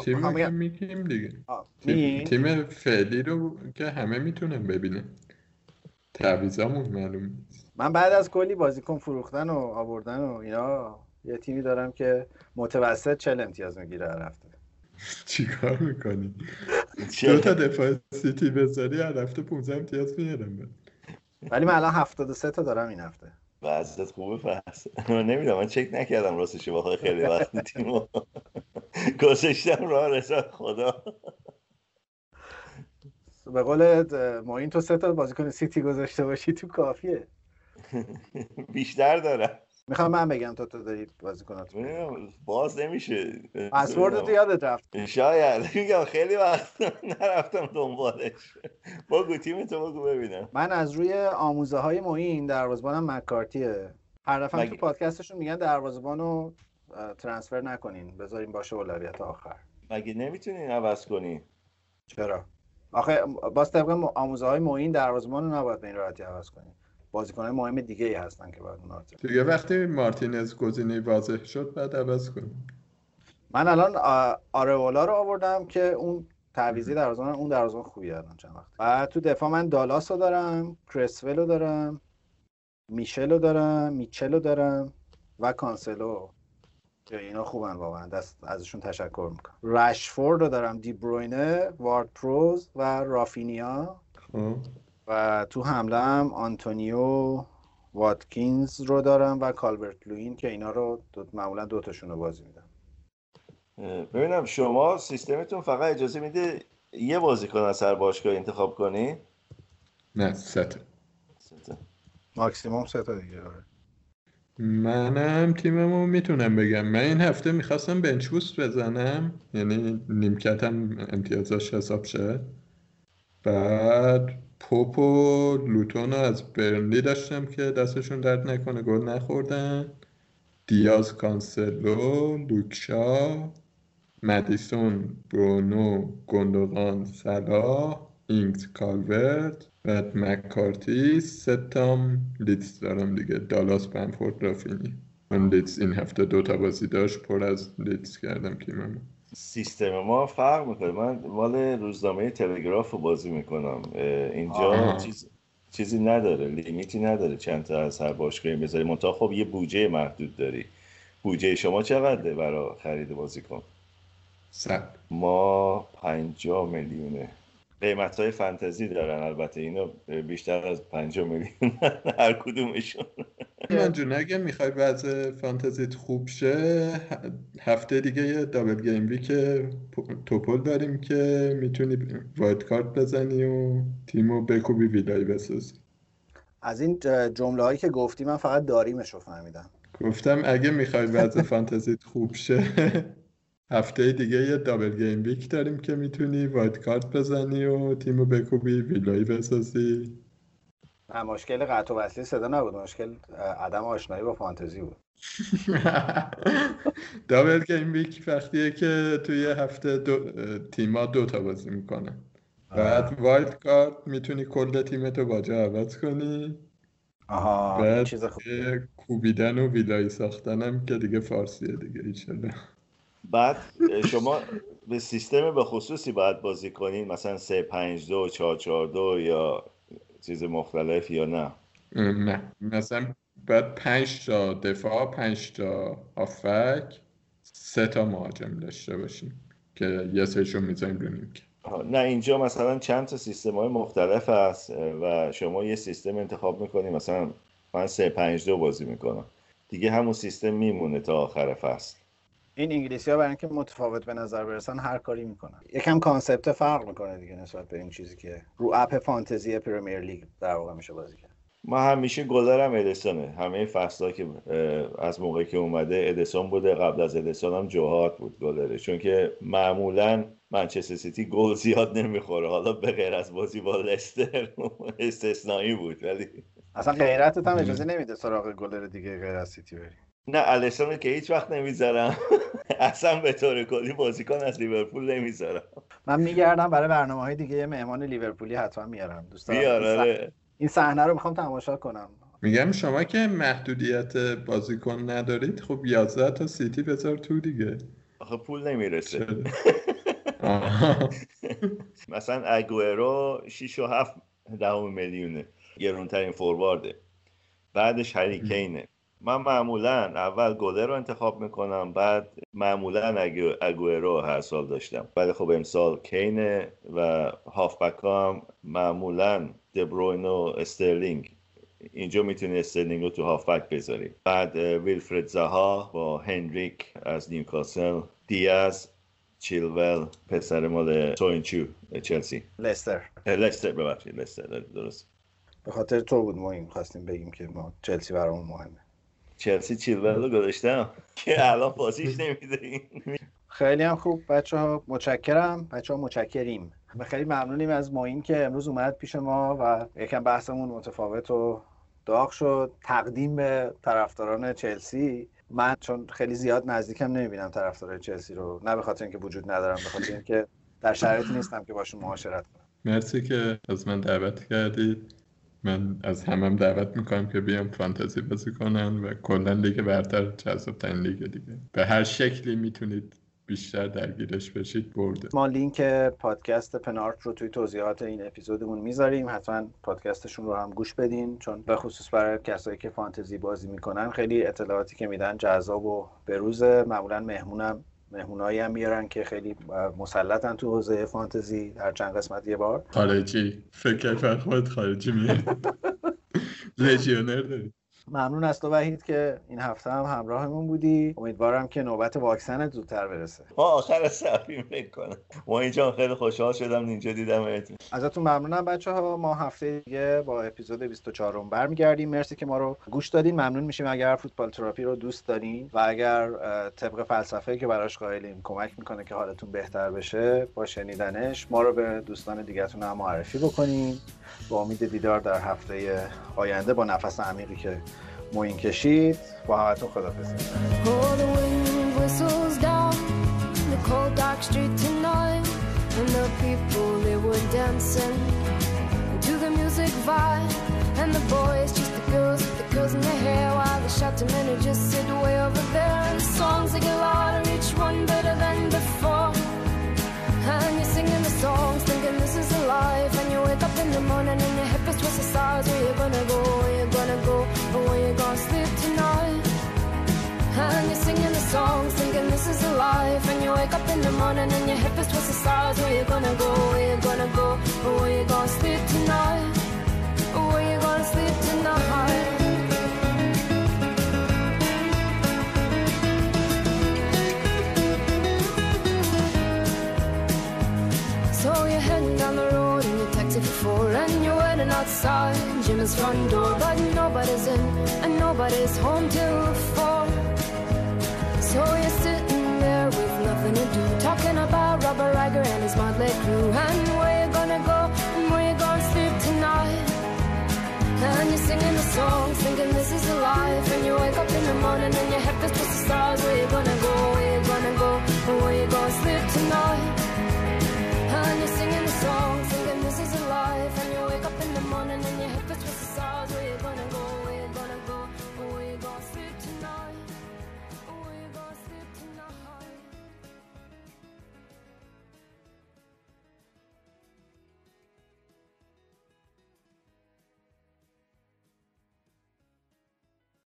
تیم میگیم دیگه. تیم فعلی رو که همه می‌تونن ببینن. تعویضامون معلوم من بعد از کلی بازیکن فروختن و آوردن و اینا یه تیمی دارم که متوسط چل امتیاز می‌گیره هر هفته. چیکار می‌کنی؟ دو تا دفاع سیتی بذاری هر هفته 15 امتیاز میارم ولی من الان 73 تا دارم این هفته. وضعیت خوبه پس. من نمی‌دونم من چک نکردم راستش بخوای خیلی وقت تیمو. گذاشتم راه رسا خدا. به قول ما این تو سه تا بازیکن سیتی گذاشته باشی تو کافیه. بیشتر دارم می‌خوام من بگم تو تو داری بازیکنات باز نمیشه. پسورد تو یادت رفت. شاید. میگم خیلی وقت نرفتم دنبالش. بگو تیم تو بگو ببینم. من از روی آموزه های معین دروازه‌بانم مکارتیه. هر دفعه تو پادکستشون میگن دروازه‌بانو ترانسفر نکنین. بذارین باشه اولویت آخر. مگه نمی‌تونین عوض کنین چرا؟ آخه باز طبق آموزه های معین دروازه‌بان رو نباید به این راحتی عوض کنین بازیکن های مهم دیگه ای هستن که باید اونا دیگه وقتی مارتینز گزینه واضح شد بعد عوض کنیم. من الان آرئولا رو آوردم که اون تعویزی در اون در خوبی الان چند وقت بعد تو دفاع من دالاس رو دارم کرسول رو دارم میشل رو دارم میچل رو دارم و کانسلو. که اینا خوبن واقعا دست ازشون تشکر می‌کنم. رشفورد رو دارم دی بروینه وارد-پراوز و رافینیا. خب. و تو حمله هم آنتونیو واتکینز رو دارم و کالورت لوین که اینا رو دو معمولا دوتاشون رو بازی میدم ببینم شما سیستمتون فقط اجازه میده یه بازیکن از هر باشگاه انتخاب کنی؟ نه سه تا ماکسیموم سه تا دیگه آره. منم تیممو می‌تونم بگم. من این هفته می‌خواستم bench boost بزنم. یعنی نیمکتم امتیازاش حساب شه بعد پوپ و لوتون از برنلی داشتم که دستشون درد نکنه گل نخوردن. دیاز کانسلو لوک شاو مدیسون برونو گندوغان صلاح اینگز کالورت و مکارتی سه تام لیدز دارم دیگه. دالاس بمفورد رافینیا. من لیدز این هفته دو تا بازی داشت پر از لیدز کردم تیممو. سیستم ما فرق می‌کنه. من مال روزنامه تلگراف رو بازی می‌کنم. اینجا چیز چیزی نداره limit ی نداره چند تا از هر باشگاهی بذاری منتها خب یه بودجه محدود داری. بودجه شما چقدره برای خرید بازیکن؟ ما پنجاه میلیونه. قیمت های فنتزی دارن. البته اینا بیشتر از 5 میلیون هر کدومشون. من جون اگه می‌خوای وضع فانتزیت خوب شه هفته دیگه یه double game week توپ داریم که می‌تونی wild card بزنی و تیمو بکوبی ویلایی بسازی. از این جمله هایی که گفتی من فقط داریمش رو فهمیدم. گفتم اگه می‌خوای وضع فانتزیت خوب شه هفته دیگه یه double game week داریم که می‌تونی wild card بزنی و تیمو بکوبی ویلایی بسازی. نه مشکل قطع و وصلی صدا نبود. مشکل عدم آشنایی با فانتزی بود. double game week وقتیه که توی هفته دو... تیما دو تا بازی می‌کنه بعد wild card می‌تونی کل تیمتو یه جا عوض کنی. آها بعد چیز خوب. کوبیدن و ویلایی ساختنم که دیگه فارسیه دیگه ایشالله بعد شما به سیستم به خصوصی باید بازی کنین مثلا 3 5 2 4 4 2 یا چیز مختلف یا نه؟ نه. مثلا باید 5 تا دفاع 5 تا آفک سه تا مهاجم داشته باشیم که یه سهشون می‌ذاریم رو نیمکه نه اینجا مثلا چند تا سیستم های مختلف هست و شما یه سیستم انتخاب می‌کنی مثلا من 3 5 2 بازی می‌کنم. دیگه همون سیستم میمونه تا آخر فصل. این انگلیسی ها برای اینکه متفاوت به نظر برسن هر کاری می‌کنن. یکم concept فرق می‌کنه دیگه نسبت به این چیزی که رو اپ فانتزی Premier League در واقع میشه بازی کرد. ما همیشه گلرم ادرسونه همه فصلا که از موقعی که اومده ادرسون بوده. قبل از ادرسون هم جو هارت بود گلره. چون که معمولا منچستر سیتی گل زیاد نمی‌خوره. حالا به غیر از بازی با لستر استثنایی بود ولی اصلا غیرتت هم اجازه نمیده سراغ گلر دیگه غیر از سیتی بری. نه الیسون که هیچ وقت نمی‌ذارم. اصلا به طور کلی بازیکن از لیورپول نمی‌ذارم. من میگردم برای برنامه های دیگه مهمان لیورپولی حتما میارم. دوست آره. این صحنه رو می‌خوام تماشا کنم. میگم شما که محدودیت بازیکن ندارید خب 11 تا سیتی بذار تو دیگه. آخه پول نمی‌رسه. مثلا اگوئرو 6 و 7 دهم میلیونه. گرونترین فوروارده. بعدش هری کینه من معمولا اول گلر رو انتخاب می‌کنم بعد معمولا اگوئرو هر سال داشتم. ولی خب امسال کینه و هافبک هم معمولا دبروین و استرلینگ. اینجا می‌تونی استرلینگ رو تو هافبک بذاری. بعد ویلفرد زها با هندریک از نیوکاسل دیاز چیلول پسر مال توینچو چلسی. لستر. لستر ببخشید لستر درست. به خاطر تو بود ما این خواستیم بگیم که ما چلسی برامون مهمه. چلسی چیلول رو گذاشتم که الان بازیش نمیده. خیلی هم خوب. بچه ها متشکرم. بچه ها متشکریم. و خیلی ممنونیم از ماین که امروز اومد پیش ما و یکم بحثمون متفاوت و داغ شد. تقدیم به طرفداران چلسی. من چون خیلی زیاد نزدیکم نمی‌بینم طرفدار چلسی رو. نه به خاطر اینکه وجود ندارم به خاطر اینکه در شرایطی نیستم که باشون معاشرت کنم. مرسی که از من دعوت کردید. من از همم دعوت می‌کنم که بیام فانتزی بازی کنن و کلا لیگ برتر جذاب ترین لیگ دیگه. به هر شکلی می‌تونید بیشتر درگیرش بشید برده. ما لینک پادکست پنارت رو توی توضیحات این اپیزودمون می‌ذاریم. حتما پادکستشون رو هم گوش بدین چون به خصوص برای کسایی که فانتزی بازی می‌کنن خیلی اطلاعاتی که میدن جذاب و بروزه. معمولا مهمونم مهمونایی هم میارن که خیلی مسلطن تو حوزه فانتزی در چند قسمت یه بار. خارجی. فکر خودت خارجی میاری لژیونر داری. ممنون از تو وحید که این هفته هم همراهمون بودی. امیدوارم که نوبت واکسن زودتر برسه. ما آخر سفیم می‌کنم ما اینجا خیلی خوشحال شدم اینجا دیدم ازتون ممنونم بچه ها ما هفته دیگه با اپیزود 24 م برمیگردیم. مرسی که ما رو گوش دادین. ممنون میشیم اگر فوتبال تراپی رو دوست دارین و اگر طبق فلسفه که براش قائلیم کمک می‌کنه که حالتون بهتر بشه با شنیدنش ما رو به دوستان دیگهتون هم معرفی بکنیم با امید دیدار در هفته آینده با نفس عمیقی که موین کشید با همتون خدافزی And the people they were dancing to the music vibe And the boys just the girls with the girls in their hair While the shouting men who just sit way over there And the songs they get louder, each one better than before And you're singing the songs, thinking this is a life And you wake up in the morning and your hip is twisted sides Where you gonna go, where you gonna go Where sleep tonight. And you're singing the songs, thinking this is a life. And you wake up in the morning and your hip is twisted sides. Where you gonna go, where you gonna go? Where you gonna sleep tonight? Where you gonna sleep tonight waiting outside Jim's front door, but nobody's in, and nobody's home till four. So you're sitting there with nothing to do, talking about Robert Riger and his motley crew, and where you gonna go, and where you gonna sleep tonight. And you're singing the song, thinking this is a life, and you wake up in the morning and your head feels just the stars. Where you gonna go, where you gonna go, and where you gonna sleep tonight sun, you're singing the song, thinking this is a life. And you wake up in the morning and you